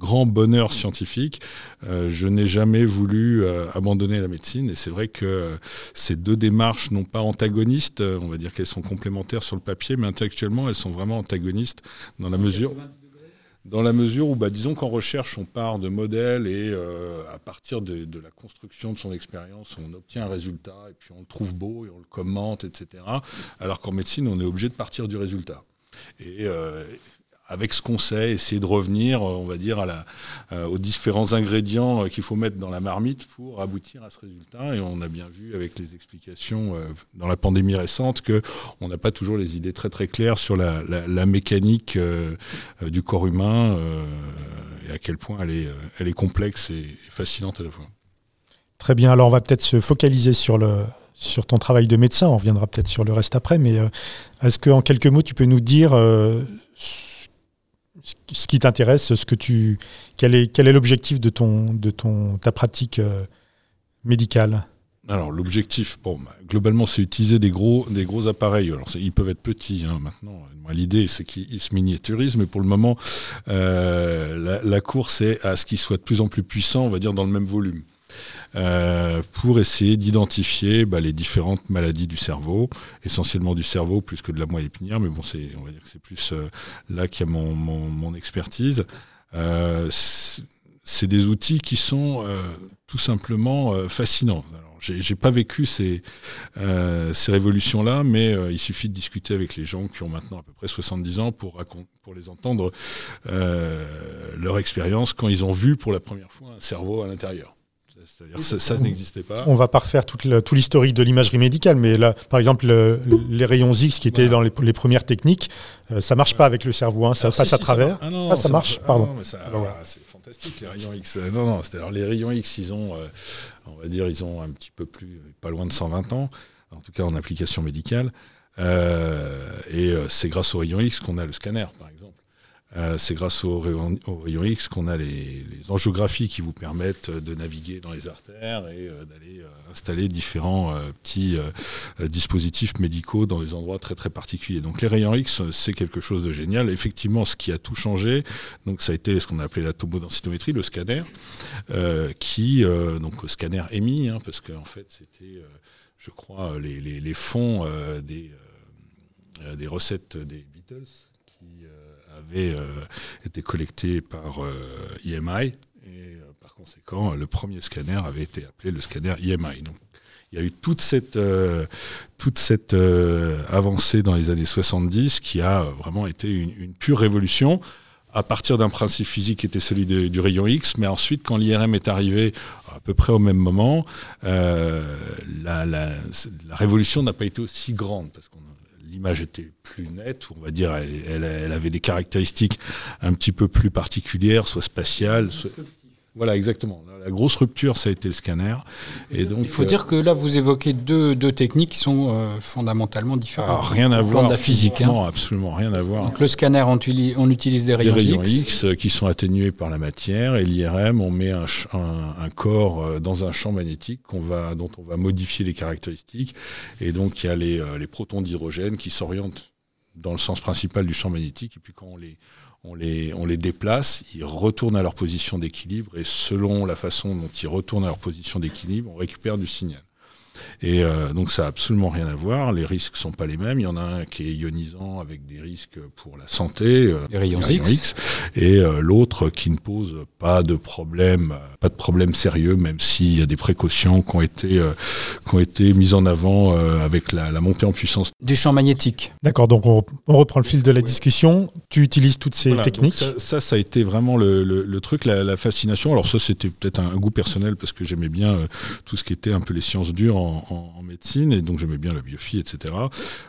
grand bonheur scientifique. Euh, je n'ai jamais voulu euh, abandonner la médecine. Et c'est vrai que euh, ces deux démarches, non pas antagonistes, on va dire qu'elles sont complémentaires sur le papier, mais intellectuellement, elles sont vraiment antagonistes dans la mesure où, bah, disons qu'en recherche, on part de modèles et à partir de, la construction de son expérience, on obtient un résultat et puis on le trouve beau et on le commente, etc. Alors qu'en médecine, on est obligé de partir du résultat. Avec ce qu'on sait, essayer de revenir, on va dire, euh, aux différents ingrédients qu'il faut mettre dans la marmite pour aboutir à ce résultat. Et on a bien vu avec les explications euh, dans la pandémie récente que on n'a pas toujours les idées très très claires sur la, mécanique euh, du corps humain euh, et à quel point elle est, complexe et fascinante à la fois. Très bien. Alors on va peut-être se focaliser sur sur ton travail de médecin. On reviendra peut-être sur le reste après. Mais euh, est-ce que en quelques mots, tu peux nous dire euh, ce qui t'intéresse, ce que tu, quel est, quel est l'objectif de ton, de ton, ta pratique euh, médicale? Alors l'objectif, bon, bah, globalement, c'est utiliser des gros, des gros appareils. Alors ils peuvent être petits hein, maintenant. L'idée, c'est qu'ils se miniaturisent, mais pour le moment, euh, la, la, course est à ce qu'ils soient de plus en plus puissants, on va dire dans le même volume. Euh, pour essayer d'identifier bah, les différentes maladies du cerveau, essentiellement du cerveau plus que de la moelle épinière, mais bon, c'est, on va dire que c'est plus euh, là qu'il y a mon, expertise. Euh, c'est des outils qui sont tout simplement fascinants. Alors, j'ai pas vécu ces, ces révolutions-là, mais il suffit de discuter avec les gens qui ont maintenant à peu près 70 ans pour, pour les entendre leur expérience quand ils ont vu pour la première fois un cerveau à l'intérieur. C'est-à-dire ça, ça n'existait pas. On va pas refaire tout, l'historique de l'imagerie médicale, mais là, par exemple, le, les rayons X qui étaient dans les, les, premières techniques, euh, ça marche ouais. pas avec le cerveau, hein, ça alors, passe si, à si, travers. Ça ah non, ah, ça, ça marche, marche. pardon. Ah voilà. C'est fantastique les rayons X. Non, non, c'est alors les rayons X, ils ont, euh, on va dire, ils ont un petit peu plus, pas loin de 120 ans, en tout cas en application médicale. Euh, et c'est grâce aux rayons X qu'on a le scanner, par exemple. Euh, c'est grâce au rayon X qu'on a les, angiographies qui vous permettent de naviguer dans les artères et euh, d'aller installer différents euh, petits euh, dispositifs médicaux dans des endroits très très particuliers. Donc les rayons X, c'est quelque chose de génial. Effectivement, ce qui a tout changé, donc ça a été ce qu'on a appelé la tomodensitométrie, le scanner, qui donc scanner émis, hein, parce qu'en fait c'était, je crois, les, fonds des recettes des Beatles avaient été collectés par IMI et par conséquent, le premier scanner avait été appelé le scanner IMI. Donc, il y a eu toute cette, euh, toute cette euh, avancée dans les années 70 qui a vraiment été une, pure révolution à partir d'un principe physique qui était celui du rayon X, mais ensuite quand l'IRM est arrivé à peu près au même moment, euh, la, la, la, révolution n'a pas été aussi grande parce qu'on l'image était plus nette, on va dire, elle, elle, elle, avait des caractéristiques un petit peu plus particulières, soit spatiales, soit, voilà, exactement. La grosse rupture, ça a été le scanner. Et donc, il faut euh, dire que là, vous évoquez deux, deux techniques qui sont euh, fondamentalement différentes. Alors, ah, rien à voir. de la physique. Non, hein. absolument rien à voir. Donc le scanner, on, on utilise des rayons, des rayons X. X. euh, qui sont atténués par la matière. Et l'IRM, on met un, un, un, corps euh, dans un champ magnétique va, dont on va modifier les caractéristiques. Et donc, il y a les, les protons d'hydrogène qui s'orientent dans le sens principal du champ magnétique. Et puis quand on les, on les, déplace, ils retournent à leur position d'équilibre et selon la façon dont ils retournent à leur position d'équilibre, on récupère du signal. Et euh, donc ça n'a absolument rien à voir, les risques sont pas les mêmes. Il y en a un qui est ionisant avec des risques pour la santé, euh, les rayons, rayons X. X, et euh, l'autre qui ne pose pas de problème, pas de problème sérieux, même s'il y a des précautions qui ont été, euh, qui ont été mises en avant euh, avec la, la, montée en puissance. Des champs magnétiques. D'accord, donc on, on, reprend le fil de la discussion. Tu utilises toutes ces voilà, techniques. Ça, ça, ça, a été vraiment le, le, le truc, la, la, fascination. Alors ça, c'était peut-être un, un, goût personnel parce que j'aimais bien euh, tout ce qui était un peu les sciences dures en, en, médecine et donc j'aimais bien la biophie, etc.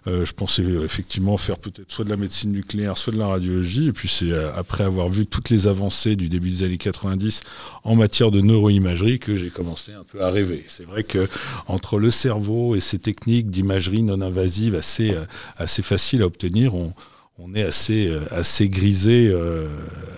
Euh, je pensais effectivement faire peut-être soit de la médecine nucléaire, soit de la radiologie. Et puis c'est après avoir vu toutes les avancées du début des années 90 en matière de neuroimagerie que j'ai commencé un peu à rêver. C'est vrai que entre le cerveau et ces techniques d'imagerie non invasive assez assez faciles à obtenir, on, on est assez assez grisé euh,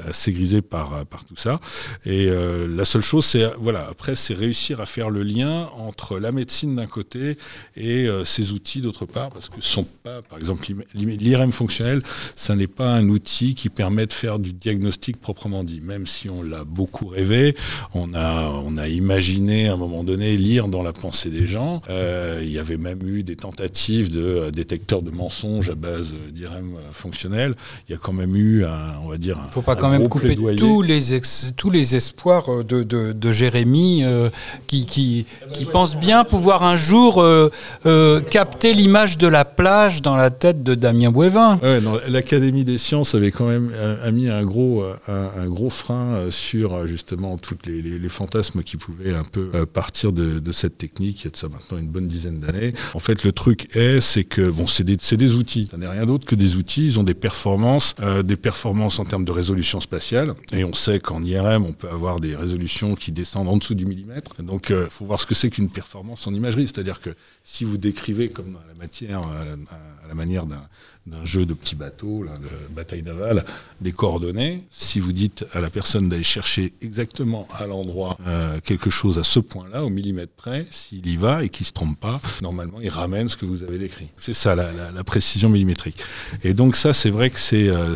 assez grisé par par tout ça. Et euh, la seule chose c'est voilà après c'est réussir à faire le lien entre la médecine d'un côté et euh, ces outils d'autre part parce que sont pas par exemple l'IRM fonctionnel ça n'est pas un outil qui permet de faire du diagnostic proprement dit. Même si on l'a beaucoup rêvé on a on a imaginé à un moment donné lire dans la pensée des gens. Euh, il y avait même eu des tentatives de détecteurs de mensonges à base d'IRM fonctionnel, il y a quand même eu un, on va dire, un, faut pas quand même couper plaidoyer. tous les ex, tous les espoirs de, de, de Jérémy euh, qui qui, qui pense bien pouvoir un jour euh, euh, capter l'image de la plage dans la tête de Damien Bouévin. Ouais, l'Académie des sciences avait quand même a, a mis un gros un, un, gros frein sur justement toutes les, les, les, fantasmes qui pouvaient un peu partir de, de cette technique. Il y a de ça maintenant une bonne dizaine d'années. En fait, le truc est, c'est que bon, c'est des, des outils. Ça n'est rien d'autre que des outils. Ont des performances, euh, des performances en termes de résolution spatiale. Et on sait qu'en IRM, on peut avoir des résolutions qui descendent en dessous du millimètre. Donc, il euh, faut voir ce que c'est qu'une performance en imagerie. C'est-à-dire que si vous décrivez comme dans la matière, à la manière d'un d'un jeu de petits bateaux, de bataille navale, des coordonnées. Si vous dites à la personne d'aller chercher exactement à l'endroit euh, quelque chose à ce point-là, au millimètre près, s'il y va et qu'il se trompe pas, normalement il ramène ce que vous avez décrit. C'est ça la, précision millimétrique. Et donc ça, c'est vrai que c'est euh,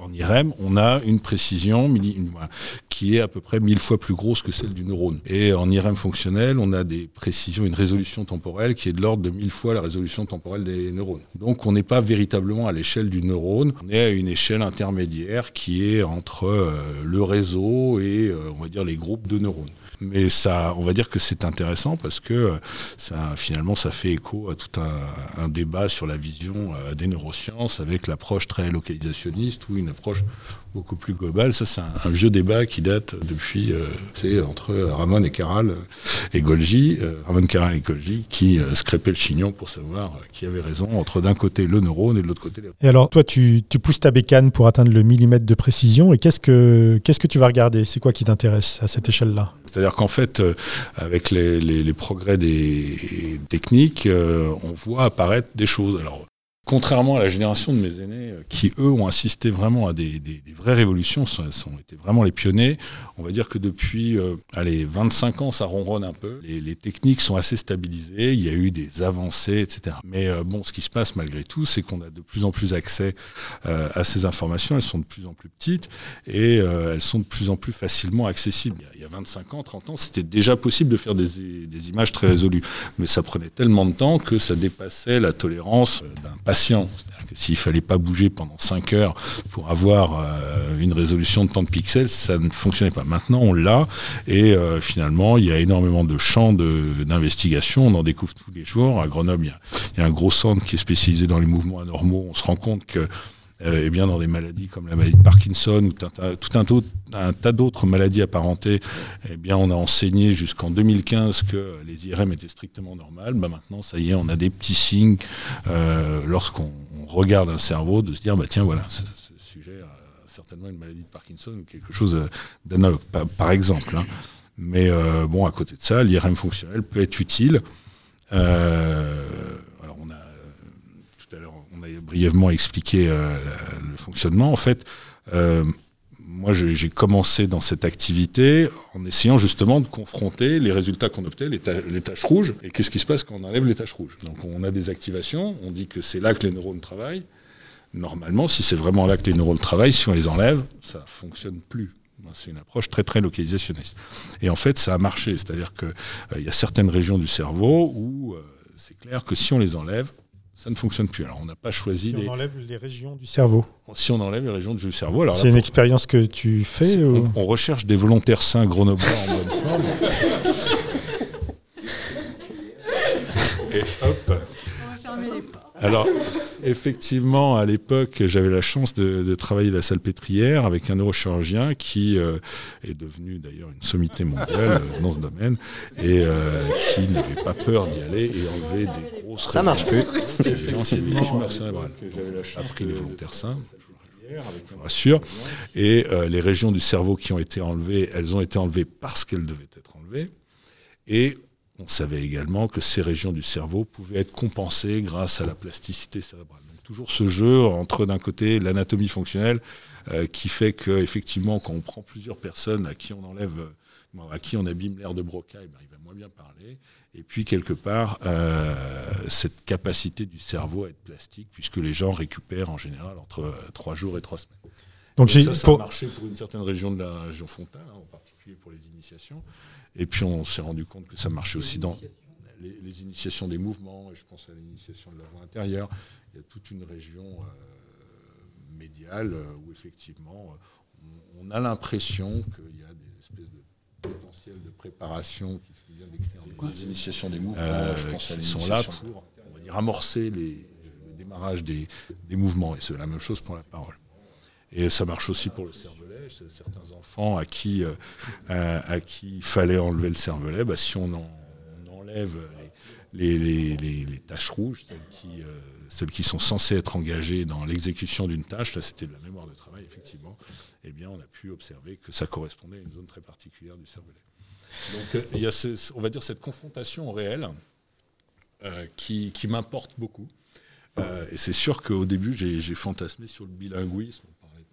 en IRM, on a une précision qui est à peu près mille fois plus grosse que celle du neurone. Et en IRM fonctionnel, on a des précisions, une résolution temporelle qui est de l'ordre de mille fois la résolution temporelle des neurones. Donc on n'est pas véritablement à l'échelle du neurone, on est à une échelle intermédiaire qui est entre euh, le réseau et euh, on va dire les groupes de neurones mais ça, on va dire que c'est intéressant parce que ça, finalement, ça fait écho à tout un, débat sur la vision euh, des neurosciences avec l'approche très localisationniste ou une approche beaucoup plus globale. Ça, c'est un, vieux débat qui date depuis, euh, c'est entre Ramon et Caral et Golgi, euh, Ramon Caral et Golgi, qui euh, scrépaient le chignon pour savoir qui avait raison entre d'un côté le neurone et de l'autre côté les... Et alors, toi, tu, tu pousses ta bécane pour atteindre le millimètre de précision. Et qu'est-ce que, qu'est-ce que tu vas regarder? C'est quoi qui t'intéresse à cette échelle-là? C'est-à-dire qu'en fait, euh, avec les, progrès des techniques, euh, on voit apparaître des choses. Contrairement à la génération de mes aînés euh, qui, eux, ont assisté vraiment à des, vraies révolutions, sont, sont été vraiment les pionniers, on va dire que depuis euh, allez, 25 ans, ça ronronne un peu. Les, techniques sont assez stabilisées, il y a eu des avancées, etc. Mais euh, bon, ce qui se passe malgré tout, c'est qu'on a de plus en plus accès euh, à ces informations, elles sont de plus en plus petites et elles sont de plus en plus facilement accessibles. Il y a- Il y a 25 ans, 30 ans, c'était déjà possible de faire des, images très résolues, mais ça prenait tellement de temps que ça dépassait la tolérance d'un patient. S'il fallait pas bouger pendant 5 heures pour avoir euh, une résolution de tant de pixels, ça ne fonctionnait pas. Maintenant, on l'a et euh, finalement, il y a énormément de champs d'investigation. On en découvre tous les jours. À Grenoble, il il y a un gros centre qui est spécialisé dans les mouvements anormaux. On se rend compte que euh, bien, dans des maladies comme la maladie de Parkinson ou tout un, tas- d'autres maladies apparentées, eh bien, on a enseigné jusqu'en 2015 que les IRM étaient strictement normales. Bah, maintenant, ça y est, on a des petits signes euh, lorsqu'on on regarde un cerveau de se dire, bah, tiens, voilà, ce, ce sujet a certainement une maladie de Parkinson ou quelque chose euh, d'analogue, par, par exemple. hein. Mais euh, bon, à côté de ça, l'IRM fonctionnel peut être utile. Euh, alors, on a tout à l'heure, on brièvement expliqué euh, le fonctionnement. En fait, euh, moi, j'ai commencé dans cette activité en essayant justement de confronter les résultats qu'on obtenait, les, les taches rouges, et qu'est-ce qui se passe quand on enlève les taches rouges. Donc, on a des activations, on dit que c'est là que les neurones travaillent. Normalement, si c'est vraiment là que les neurones travaillent, si on les enlève, ça fonctionne plus. C'est une approche très très localisationniste. Et en fait, ça a marché. C'est-à-dire qu'il y a certaines régions du cerveau où euh, c'est clair que si on les enlève, ça ne fonctionne plus. Alors, on n'a pas choisi Si les... on enlève les régions du cerveau. Si on enlève les régions du cerveau, alors C'est une pour- expérience que tu fais c'est- ou- on, on recherche des volontaires sains grenoblois en bonne forme. Et hop. Alors, effectivement, à l'époque, j'avais la chance de, de travailler à la salpêtrière avec un neurochirurgien qui euh, est devenu d'ailleurs une sommité mondiale euh, dans ce domaine et euh, qui n'avait pas peur d'y aller et enlever des grosses Ça marche plus. Après, des volontaires sains je vous rassure. Et euh, les régions du cerveau qui ont été enlevées, elles ont été enlevées parce qu'elles devaient être enlevées. Et on savait également que ces régions du cerveau pouvaient être compensées grâce à la plasticité cérébrale. Toujours ce jeu entre d'un côté l'anatomie fonctionnelle euh, qui fait que effectivement quand on prend plusieurs personnes à qui on enlève, euh, à qui on abîme l'air de Broca, eh ben, il va moins bien parler. Et puis quelque part euh, cette capacité du cerveau à être plastique puisque les gens récupèrent en général entre trois jours et trois semaines. Donc, ça, ça pour- a marché pour une certaine région de la région frontale, hein, en particulier pour les initiations. Et puis on s'est rendu compte que ça marchait aussi dans les, les initiations des mouvements, et je pense à l'initiation de la voie intérieure. Il y a toute une région euh, médiale euh, où effectivement euh, on, on a l'impression qu'il y a des espèces de potentiels de préparation qui sont bien décrits. Les initiations des mouvements, Euh, je pense qui sont là pour on va dire, amorcer les, le démarrage des, des mouvements. Et c'est la même chose pour la parole. Et ça marche aussi pour le cervelet. Certains enfants à qui, euh, à, qui il fallait enlever le cervelet, bah, si on, en- on enlève les, les, les- taches rouges, celles qui, euh, celles qui sont censées être engagées dans l'exécution d'une tâche, là c'était de la mémoire de travail, effectivement, eh bien on a pu observer que ça correspondait à une zone très particulière du cervelet. Donc euh, il y a, ce- on va dire, cette confrontation au réel qui, qui m'importe beaucoup. Et c'est sûr qu'au début, j'ai fantasmé sur le bilinguisme.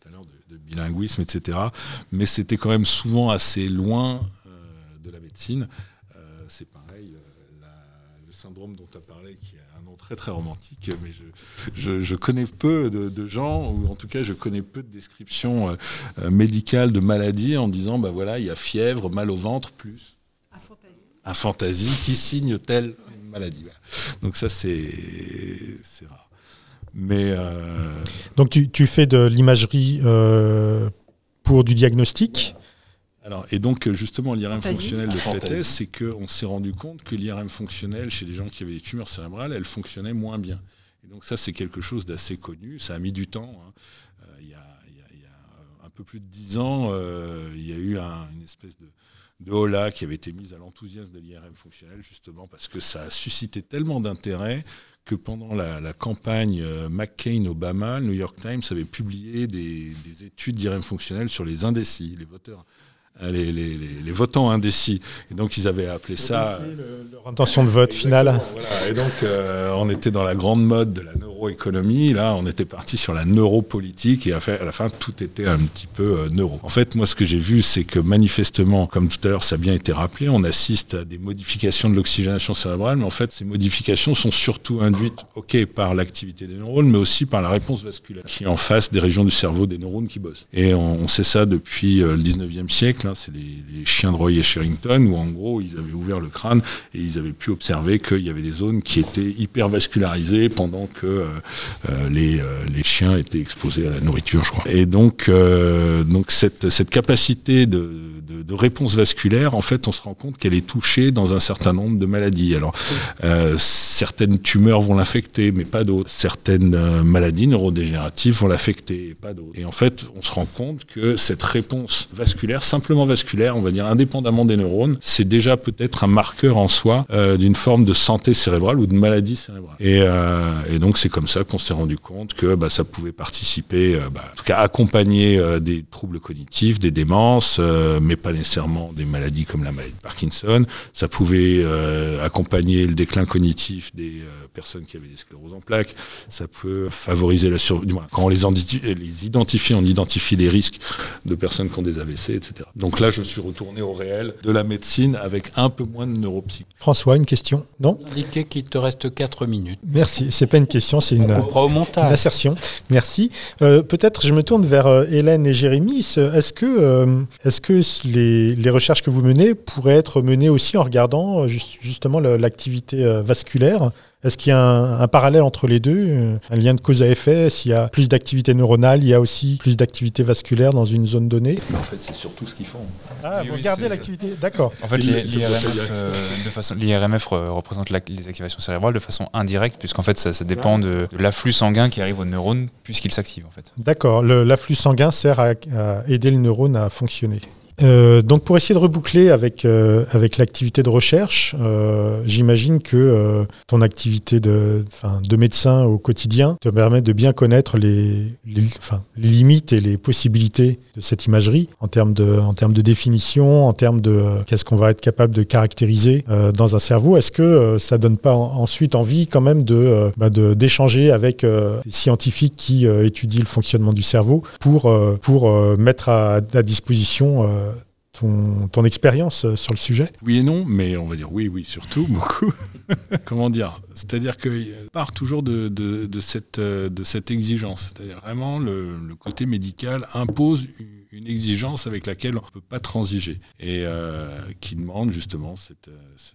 On parlait tout à l'heure de, de bilinguisme, etc. Mais c'était quand même souvent assez loin euh, de la médecine. Euh, c'est pareil, euh, la- le syndrome dont tu as parlé, qui a un nom très très romantique, mais je, je, je connais peu de, de gens, ou en tout cas je connais peu de descriptions médicales de maladies en disant, bah voilà, il y a fièvre, mal au ventre, plus un fantasy qui signe telle maladie. Donc ça, c'est rare. Mais euh, Donc tu, tu fais de l'imagerie euh, pour du diagnostic? alors et donc justement l'IRM fonctionnel de fait est, c'est qu'on s'est rendu compte que l'IRM fonctionnel chez les gens qui avaient des tumeurs cérébrales, elle fonctionnait moins bien. Et donc ça, c'est quelque chose d'assez connu. Ça a mis du temps. hein. Euh, il, y a, il y a- il y a un peu plus de dix ans, euh, il y a eu un- une espèce de, de hola qui avait été mise à l'enthousiasme de l'IRM fonctionnel, justement parce que ça a suscité tellement d'intérêt que pendant la, campagne euh, McCain-Obama, le New York Times avait publié des, des études d'IRM fonctionnel sur les indécis, les voteurs. Euh, Les, les- les- votants indécis. Et donc, ils avaient appelé ça. Leur intention de vote finale. Voilà. Et donc, euh, on était dans la grande mode de la neuroéconomie, là, on était parti sur la neuropolitique et à la fin, tout était un petit peu euh, neuro. En fait, moi, ce que j'ai vu, c'est que manifestement, comme tout à l'heure, ça a bien été rappelé, on assiste à des modifications de l'oxygénation cérébrale, mais en fait, ces modifications sont surtout induites, ok, par l'activité des neurones, mais aussi par la réponse vasculaire qui est en face des régions du cerveau des neurones qui bossent. Et on, on sait ça depuis euh, le 19e siècle, c'est les, chiens de Roy et Sherrington, où en gros, ils avaient ouvert le crâne et ils avaient pu observer qu'il y avait des zones qui étaient hyper vascularisées pendant que euh, euh, les, euh, les, chiens étaient exposés à la nourriture, je crois. Et donc, donc cette, cette capacité de, de, de, réponse vasculaire, en fait, on se rend compte qu'elle est touchée dans un certain nombre de maladies. Alors, certaines tumeurs vont l'infecter, mais pas d'autres. Certaines maladies neurodégénératives vont l'affecter, pas d'autres. Et en fait, on se rend compte que cette réponse vasculaire, simplement vasculaire, on va dire indépendamment des neurones, c'est déjà peut-être un marqueur en soi euh, d'une forme de santé cérébrale ou de maladie cérébrale. Et, euh, donc c'est comme ça qu'on s'est rendu compte que bah, ça pouvait participer, euh, bah, en tout cas accompagner des troubles cognitifs, des démences, mais pas nécessairement des maladies comme la maladie de Parkinson. Ça pouvait accompagner le déclin cognitif des personnes qui avaient des scléroses en plaques. Ça peut favoriser la survie. Quand on les, les identifie, on identifie les risques de personnes qui ont des AVC, etc. Donc là, je suis retourné au réel de la médecine avec un peu moins de neuropsy. François, une question Non Indiqué qu'il te reste 4 minutes. Merci. C'est pas une question, c'est une, au montage. une assertion. Merci. Euh, Peut-être je me tourne vers euh, Hélène et Jérémy. Est-ce que, euh, est que les, les, recherches que vous menez pourraient être menées aussi en regardant just, justement l'activité vasculaire est-ce qu'il y a un, un, parallèle entre les deux, euh, un lien de cause à effet? S'il y a plus d'activité neuronale, il y a aussi plus d'activité vasculaire dans une zone donnée? Mais en fait, c'est surtout ce qu'ils font. Ah, vous oui, regardez l'activité, d'accord. En fait, l'IRMF euh, représente la, les activations cérébrales de façon indirecte, puisqu'en fait, ça, ça dépend de, de l'afflux sanguin qui arrive au neurone, puisqu'il s'active en fait. D'accord, l'afflux sanguin sert à, à aider le neurone à fonctionner. Euh, donc pour essayer de reboucler avec, euh, avec l'activité de recherche, euh, j'imagine que ton activité de, de médecin au quotidien te permet de bien connaître les, limites et les possibilités de cette imagerie en termes de, en termes de définition, en termes de qu'est-ce qu'on va être capable de caractériser dans un cerveau. Est-ce que ça donne pas en, ensuite envie quand même de bah d'échanger avec des scientifiques qui étudient le fonctionnement du cerveau pour, pour mettre à disposition ton, ton expérience sur le sujet? Oui et non, mais on va dire oui, oui, surtout, beaucoup. Comment dire? C'est-à-dire que part toujours de, de, de, cette, de cette exigence. C'est-à-dire vraiment le, le, côté médical impose une, exigence avec laquelle on ne peut pas transiger et euh, qui demande justement cette, ce,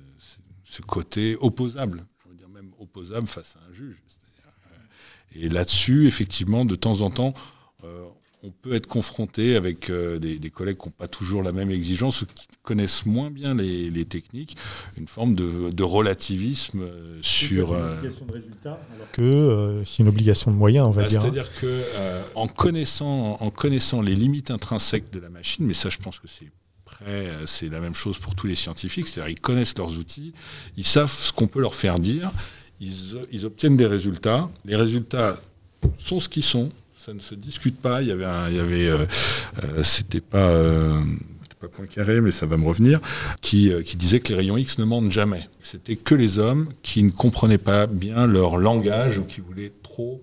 ce, côté opposable, je veux dire même opposable face à un juge. Et là-dessus, effectivement, de temps en temps, euh, on peut être confronté avec euh, des, des, collègues qui n'ont pas toujours la même exigence ou qui connaissent moins bien les, les techniques, une forme de, de relativisme euh, sur. Une obligation de résultat, alors que euh, c'est une obligation de moyens, on va bah, dire. C'est-à-dire que en connaissant, en connaissant les limites intrinsèques de la machine, mais ça, je pense que c'est c'est la même chose pour tous les scientifiques, c'est-à-dire ils connaissent leurs outils, ils savent ce qu'on peut leur faire dire, ils, ils obtiennent des résultats, les résultats sont ce qu'ils sont, ça ne se discute pas. Il y avait, un, euh, euh, c'était pas, euh, pas Poincaré, mais ça va me revenir, qui, qui disait que les rayons X ne mentent jamais. C'était que les hommes qui ne comprenaient pas bien leur langage ou qui voulaient trop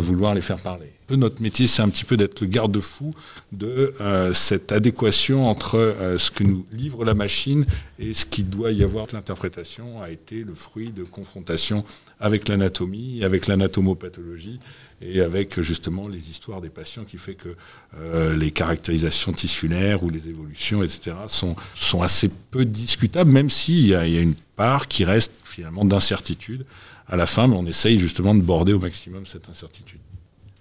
vouloir les faire parler. Notre métier, c'est un petit peu d'être le garde-fou de cette adéquation entre ce que nous livre la machine et ce qui doit y avoir. L'interprétation a été le fruit de confrontations avec l'anatomie, avec l'anatomopathologie et avec justement les histoires des patients qui fait que euh, les caractérisations tissulaires ou les évolutions, etc., sont, sont assez peu discutables, même s'il y, y a une part qui reste finalement d'incertitude à la fin, mais on essaye justement de border au maximum cette incertitude.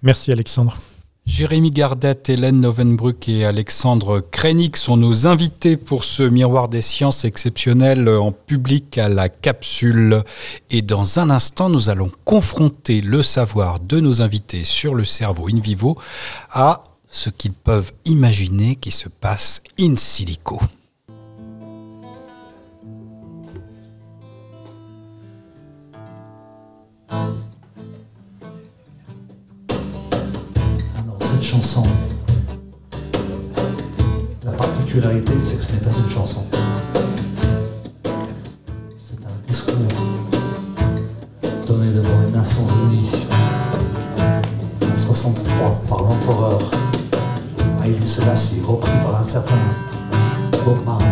Merci Alexandre. Jérémy Gardet, Hélène Novenbruck et Alexandre Krenik sont nos invités pour ce miroir des sciences exceptionnel en public à la capsule. Et dans un instant, nous allons confronter le savoir de nos invités sur le cerveau in vivo à ce qu'ils peuvent imaginer qui se passe in silico. La particularité, c'est que ce n'est pas une chanson. C'est un discours donné devant une assemblée 1963 par l'empereur Haïlé Selassie, repris par un certain Bob Marley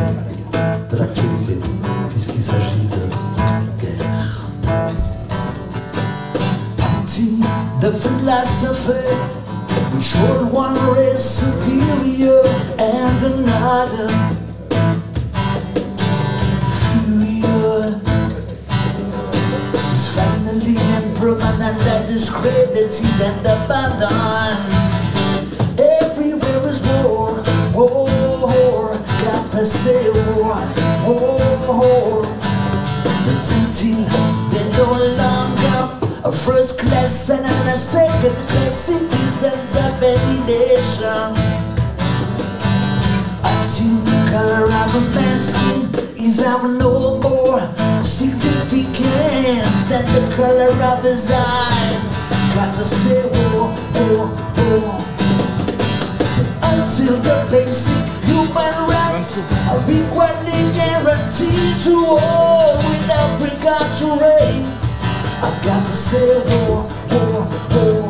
de l'actualité, puisqu'il s'agit de guerre. Empty the philosophy would one race superior and another inferior is finally and permanently discredited and abandoned. First class and a second class citizens of any nation. Until the color of a man's skin is of no more significance than the color of his eyes. Got to say war, war, war. Until the basic human rights are equally guaranteed to all without regard to race. Gato seu, oh, oh, oh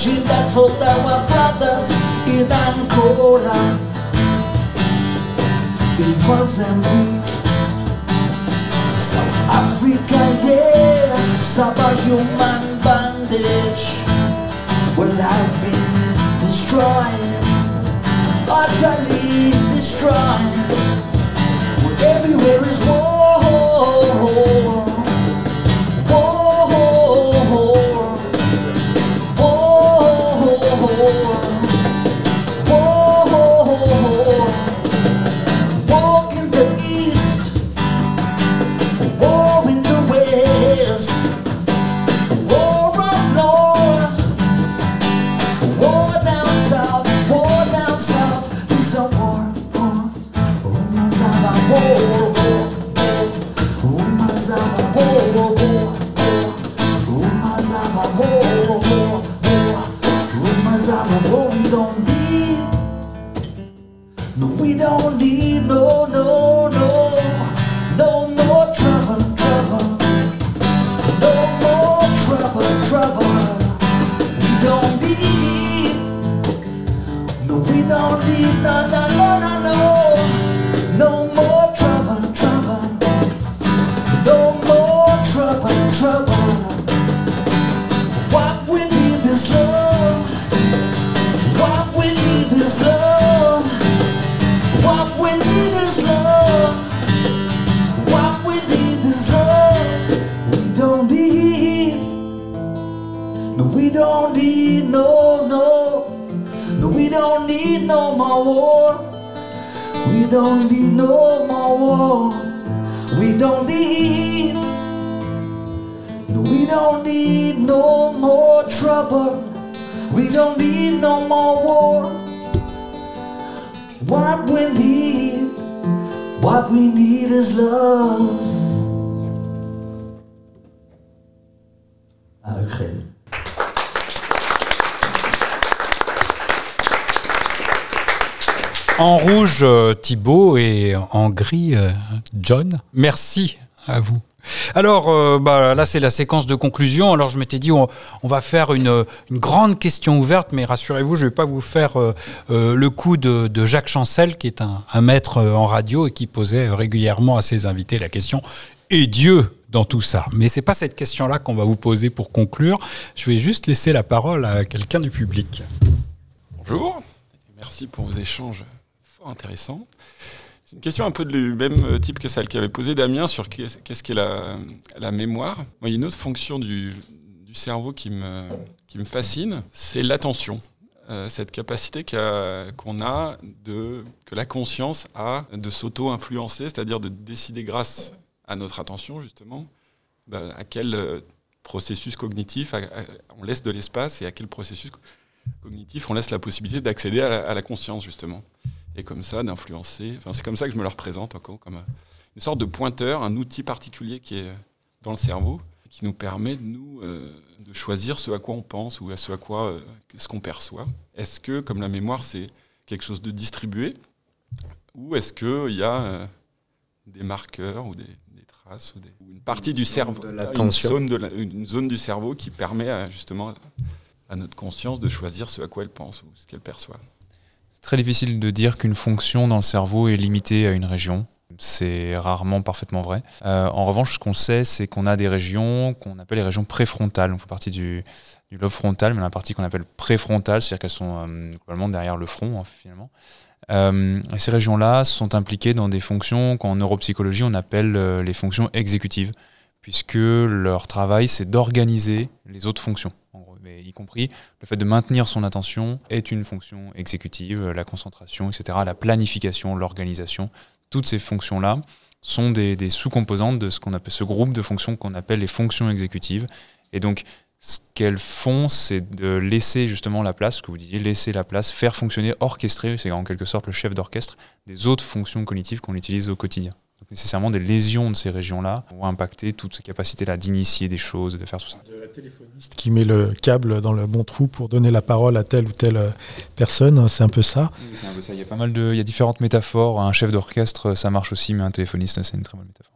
Ginga soltava pradas in Ancora. In Mozambique South Africa, yeah Saba human bandage. Well I've been destroyed Utterly destroyed well, Everywhere is Thibaut et en gris, euh, John. Merci à vous. Alors euh, bah, là, c'est la séquence de conclusion. Alors je m'étais dit, on, on va faire une, une grande question ouverte, mais rassurez-vous, je ne vais pas vous faire euh, euh, le coup de, de Jacques Chancel, qui est un, un maître en radio et qui posait régulièrement à ses invités la question Et Dieu dans tout ça? Mais c'est pas cette question-là qu'on va vous poser pour conclure. Je vais juste laisser la parole à quelqu'un du public. Bonjour, merci pour vos échanges fort intéressants. C'est une question un peu du même type que celle qu'avait posée Damien sur qu'est-ce qu'est la, mémoire. Moi, il y a une autre fonction du, du cerveau qui me, qui me fascine, c'est l'attention. Euh, cette capacité qu'on a, de, que la conscience a de s'auto-influencer, c'est-à-dire de décider grâce à notre attention, justement, bah, à quel euh, processus cognitif on laisse de l'espace et à quel processus cognitif on laisse la possibilité d'accéder à, la conscience, justement. Et comme ça, d'influencer. Enfin, c'est comme ça que je me le représente encore, comme euh, une sorte de pointeur, un outil particulier qui est dans le cerveau, qui nous permet de nous de choisir ce à quoi on pense ou à ce à quoi ce qu'on perçoit. Est-ce que, comme la mémoire, c'est quelque chose de distribué ou est-ce qu'il y a euh, des marqueurs ou des, traces ou, une partie du cerveau, une zone, de une zone du cerveau qui permet justement à notre conscience de choisir ce à quoi elle pense ou ce qu'elle perçoit Très difficile de dire qu'une fonction dans le cerveau est limitée à une région. C'est rarement parfaitement vrai. Euh, en revanche, ce qu'on sait, c'est qu'on a des régions qu'on appelle les régions préfrontales. On fait partie du, lobe frontal, mais la partie qu'on appelle préfrontale, c'est-à-dire qu'elles sont euh, globalement derrière le front, hein, finalement. Euh, ces régions-là sont impliquées dans des fonctions qu'en neuropsychologie on appelle les fonctions exécutives, puisque leur travail c'est d'organiser les autres fonctions, y compris le fait de maintenir son attention est une fonction exécutive, la concentration, etc., la planification, l'organisation, toutes ces fonctions-là sont des, des sous-composantes de ce qu'on appelle ce groupe de fonctions qu'on appelle les fonctions exécutives. Et donc ce qu'elles font, c'est de laisser justement la place, ce que vous disiez, laisser la place, faire fonctionner, orchestrer, c'est en quelque sorte le chef d'orchestre des autres fonctions cognitives qu'on utilise au quotidien. Donc nécessairement, des lésions de ces régions-là vont impacter toutes ces capacités-là d'initier des choses, de faire tout ça. La téléphoniste qui met le câble dans le bon trou pour donner la parole à telle ou telle euh, personne, hein, c'est un peu ça. c'est un peu ça. Il y a pas mal de, il y a différentes métaphores. Un chef d'orchestre, ça marche aussi, mais un téléphoniste, c'est une très bonne métaphore.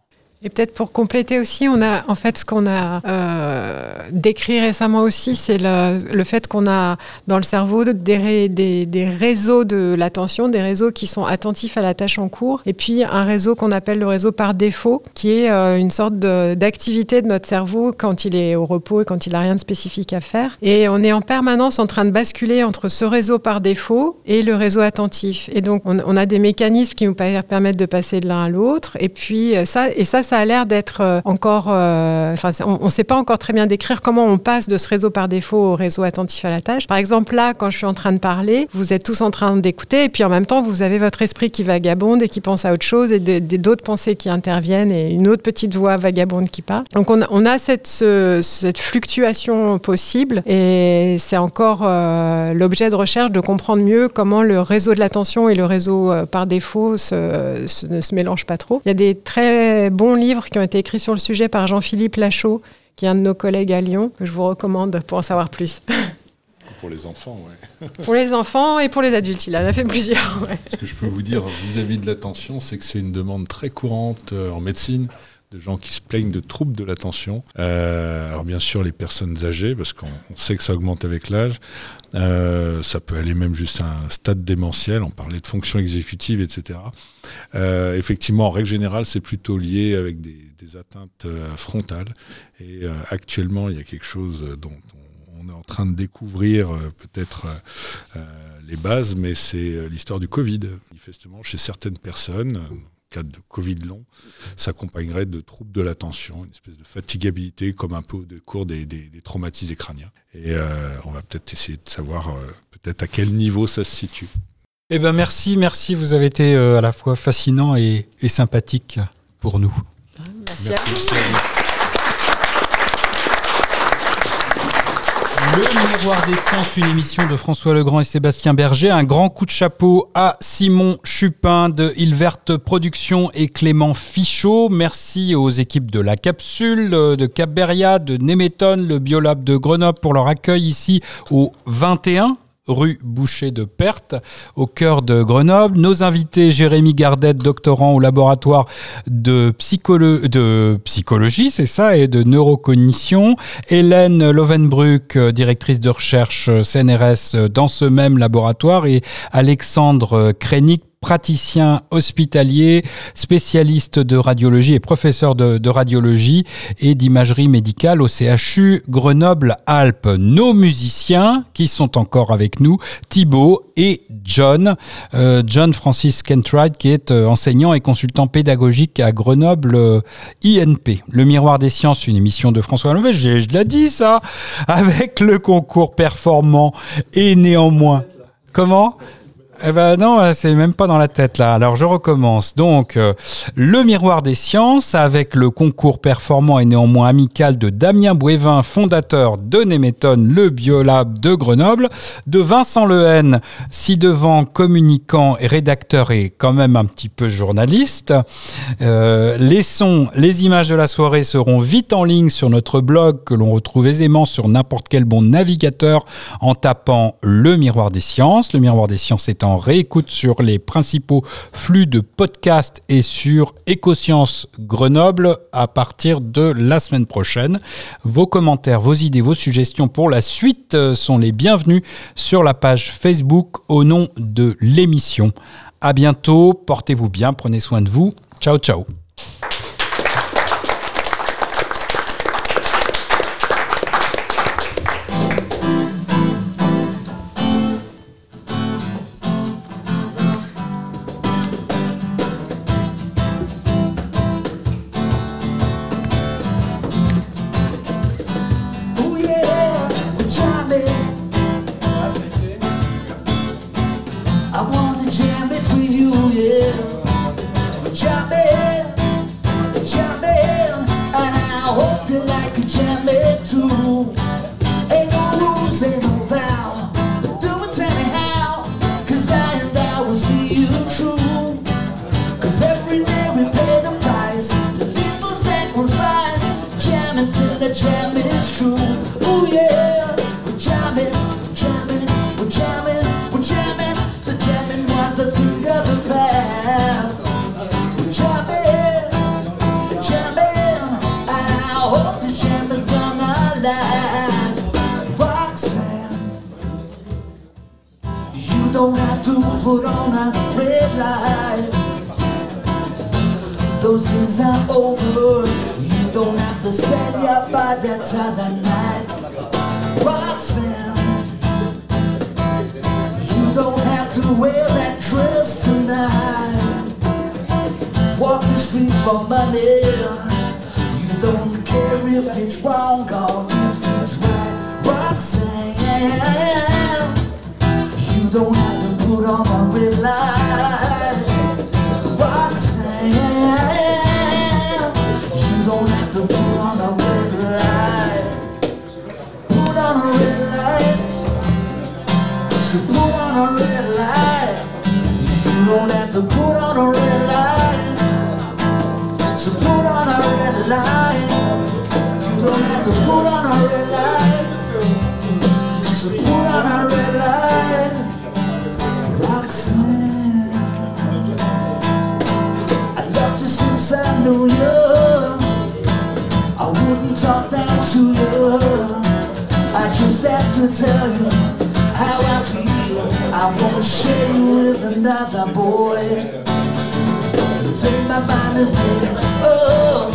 Et peut-être pour compléter aussi, on a en fait ce qu'on a euh, décrit récemment aussi, c'est le, fait qu'on a dans le cerveau des, réseaux de l'attention, des réseaux qui sont attentifs à la tâche en cours, et puis un réseau qu'on appelle le réseau par défaut, qui est euh, une sorte d'activité de, notre cerveau quand il est au repos et quand il n'a rien de spécifique à faire. Et on est en permanence en train de basculer entre ce réseau par défaut et le réseau attentif. Et donc on, a des mécanismes qui nous permettent de passer de l'un à l'autre, et puis ça, et ça a l'air d'être euh, encore. Euh, enfin, on ne sait pas encore très bien décrire comment on passe de ce réseau par défaut au réseau attentif à la tâche. Par exemple, là, quand je suis en train de parler, vous êtes tous en train d'écouter, et puis en même temps, vous avez votre esprit qui vagabonde et qui pense à autre chose, et d'autres pensées qui interviennent, et une autre petite voix vagabonde qui parle. Donc, on, a cette, fluctuation possible, et c'est encore euh, l'objet de recherche de comprendre mieux comment le réseau de l'attention et le réseau par défaut ne se mélangent pas trop. Il y a des très bons livres qui ont été écrits sur le sujet par Jean-Philippe Lachaud, qui est un de nos collègues à Lyon, que je vous recommande pour en savoir plus. Pour les enfants, oui. pour les enfants et pour les adultes, il en a fait plusieurs. Ouais. Ce que je peux vous dire vis-à-vis -vis de l'attention, c'est que c'est une demande très courante euh, en médecine de gens qui se plaignent de troubles de l'attention. Euh, alors bien sûr les personnes âgées, parce qu'on sait que ça augmente avec l'âge. Euh, ça peut aller même jusqu'à un stade démentiel. On parlait de fonction exécutive, etc. Euh, effectivement, en règle générale, c'est plutôt lié avec des, atteintes euh, frontales. Et actuellement, il y a quelque chose dont on, est en train de découvrir peut-être les bases, mais c'est l'histoire du Covid. Manifestement, chez certaines personnes, de Covid long, s'accompagnerait de troubles de l'attention, une espèce de fatigabilité comme un peu de cours des, des, des traumatisés crâniens. Et euh, on va peut-être essayer de savoir euh, peut-être à quel niveau ça se situe. Eh ben merci, merci. Vous avez été euh, à la fois fascinant et, et sympathique pour nous. Merci, merci, merci à vous. Le Miroir des Sciences, une émission de François Legrand et Sébastien Berger. Un grand coup de chapeau à Simon Chupin de Ilverte Productions et Clément Fichot. Merci aux équipes de La Capsule, de Capberia, de Nemeton, le Biolab de Grenoble pour leur accueil ici au 21 rue Boucher de Perthes, au cœur de Grenoble. Nos invités, Jérémy Gardette, doctorant au laboratoire de, psycholo de psychologie, c'est ça, et de neurocognition. Hélène Lovenbruck, directrice de recherche CNRS dans ce même laboratoire. Et Alexandre Krenik, praticien hospitalier, spécialiste de radiologie et professeur de, radiologie et d'imagerie médicale au CHU Grenoble-Alpes. Nos musiciens qui sont encore avec nous, Thibaut et John. Euh, John Francis Kentride qui est euh, enseignant et consultant pédagogique à Grenoble euh, INP. Le Miroir des Sciences, une émission de François Lambert, je l'ai dit ça, avec le concours performant et néanmoins. Comment? Eh ben non, euh, c'est même pas dans la tête là. Alors je recommence. Donc euh, le miroir des sciences avec le concours performant et néanmoins amical de Damien Bouévin, fondateur de Néméton, le biolab de Grenoble, de Vincent Lehen, ci-devant communicant et rédacteur et quand même un petit peu journaliste. Euh, les sons, les images de la soirée seront vite en ligne sur notre blog que l'on retrouve aisément sur n'importe quel bon navigateur en tapant le miroir des sciences. Le miroir des sciences est en réécoute sur les principaux flux de podcasts et sur Écosciences Grenoble à partir de la semaine prochaine. Vos commentaires, vos idées, vos suggestions pour la suite sont les bienvenus sur la page Facebook au nom de l'émission. À bientôt, portez-vous bien, prenez soin de vous. Ciao ciao. Those days are over. You don't have to sell your body to the night. Roxanne, you don't have to wear that dress tonight. Walk the streets for money. You don't care if it's wrong or if it's right. Roxanne, you don't have to put on a red light. On a red light. You don't have to put on a red light. So put on a red light. You don't have to put on a red light. So put on a red light. Roxanne. I loved you since I knew you. I wouldn't talk down to you. I just have to tell you how I feel. I wanna share you with another boy. Take my is made. Oh,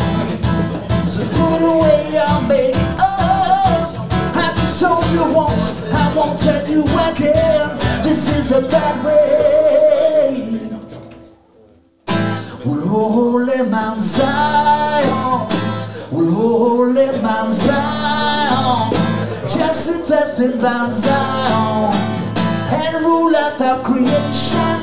so put away your make. Oh, I just told you once. I won't tell you again. This is a bad way. Well, holy Mount Zion, well, holy Mount Zion, just sit in Mount Zion and rule out the creation.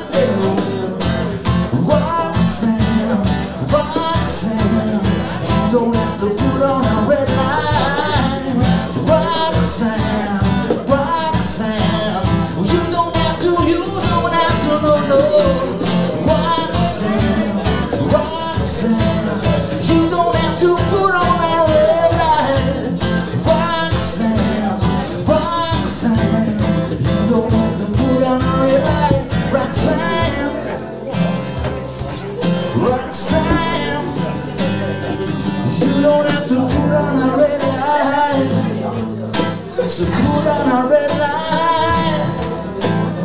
So put on a red light.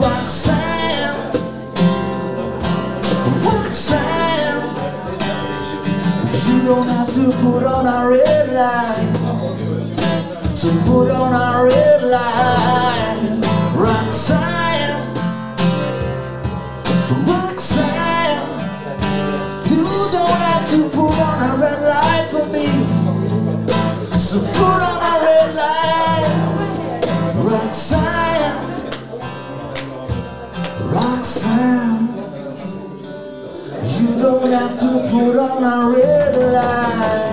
Roxanne, Roxanne. You don't have to put on a red light. So put on a red light. To put on a red light.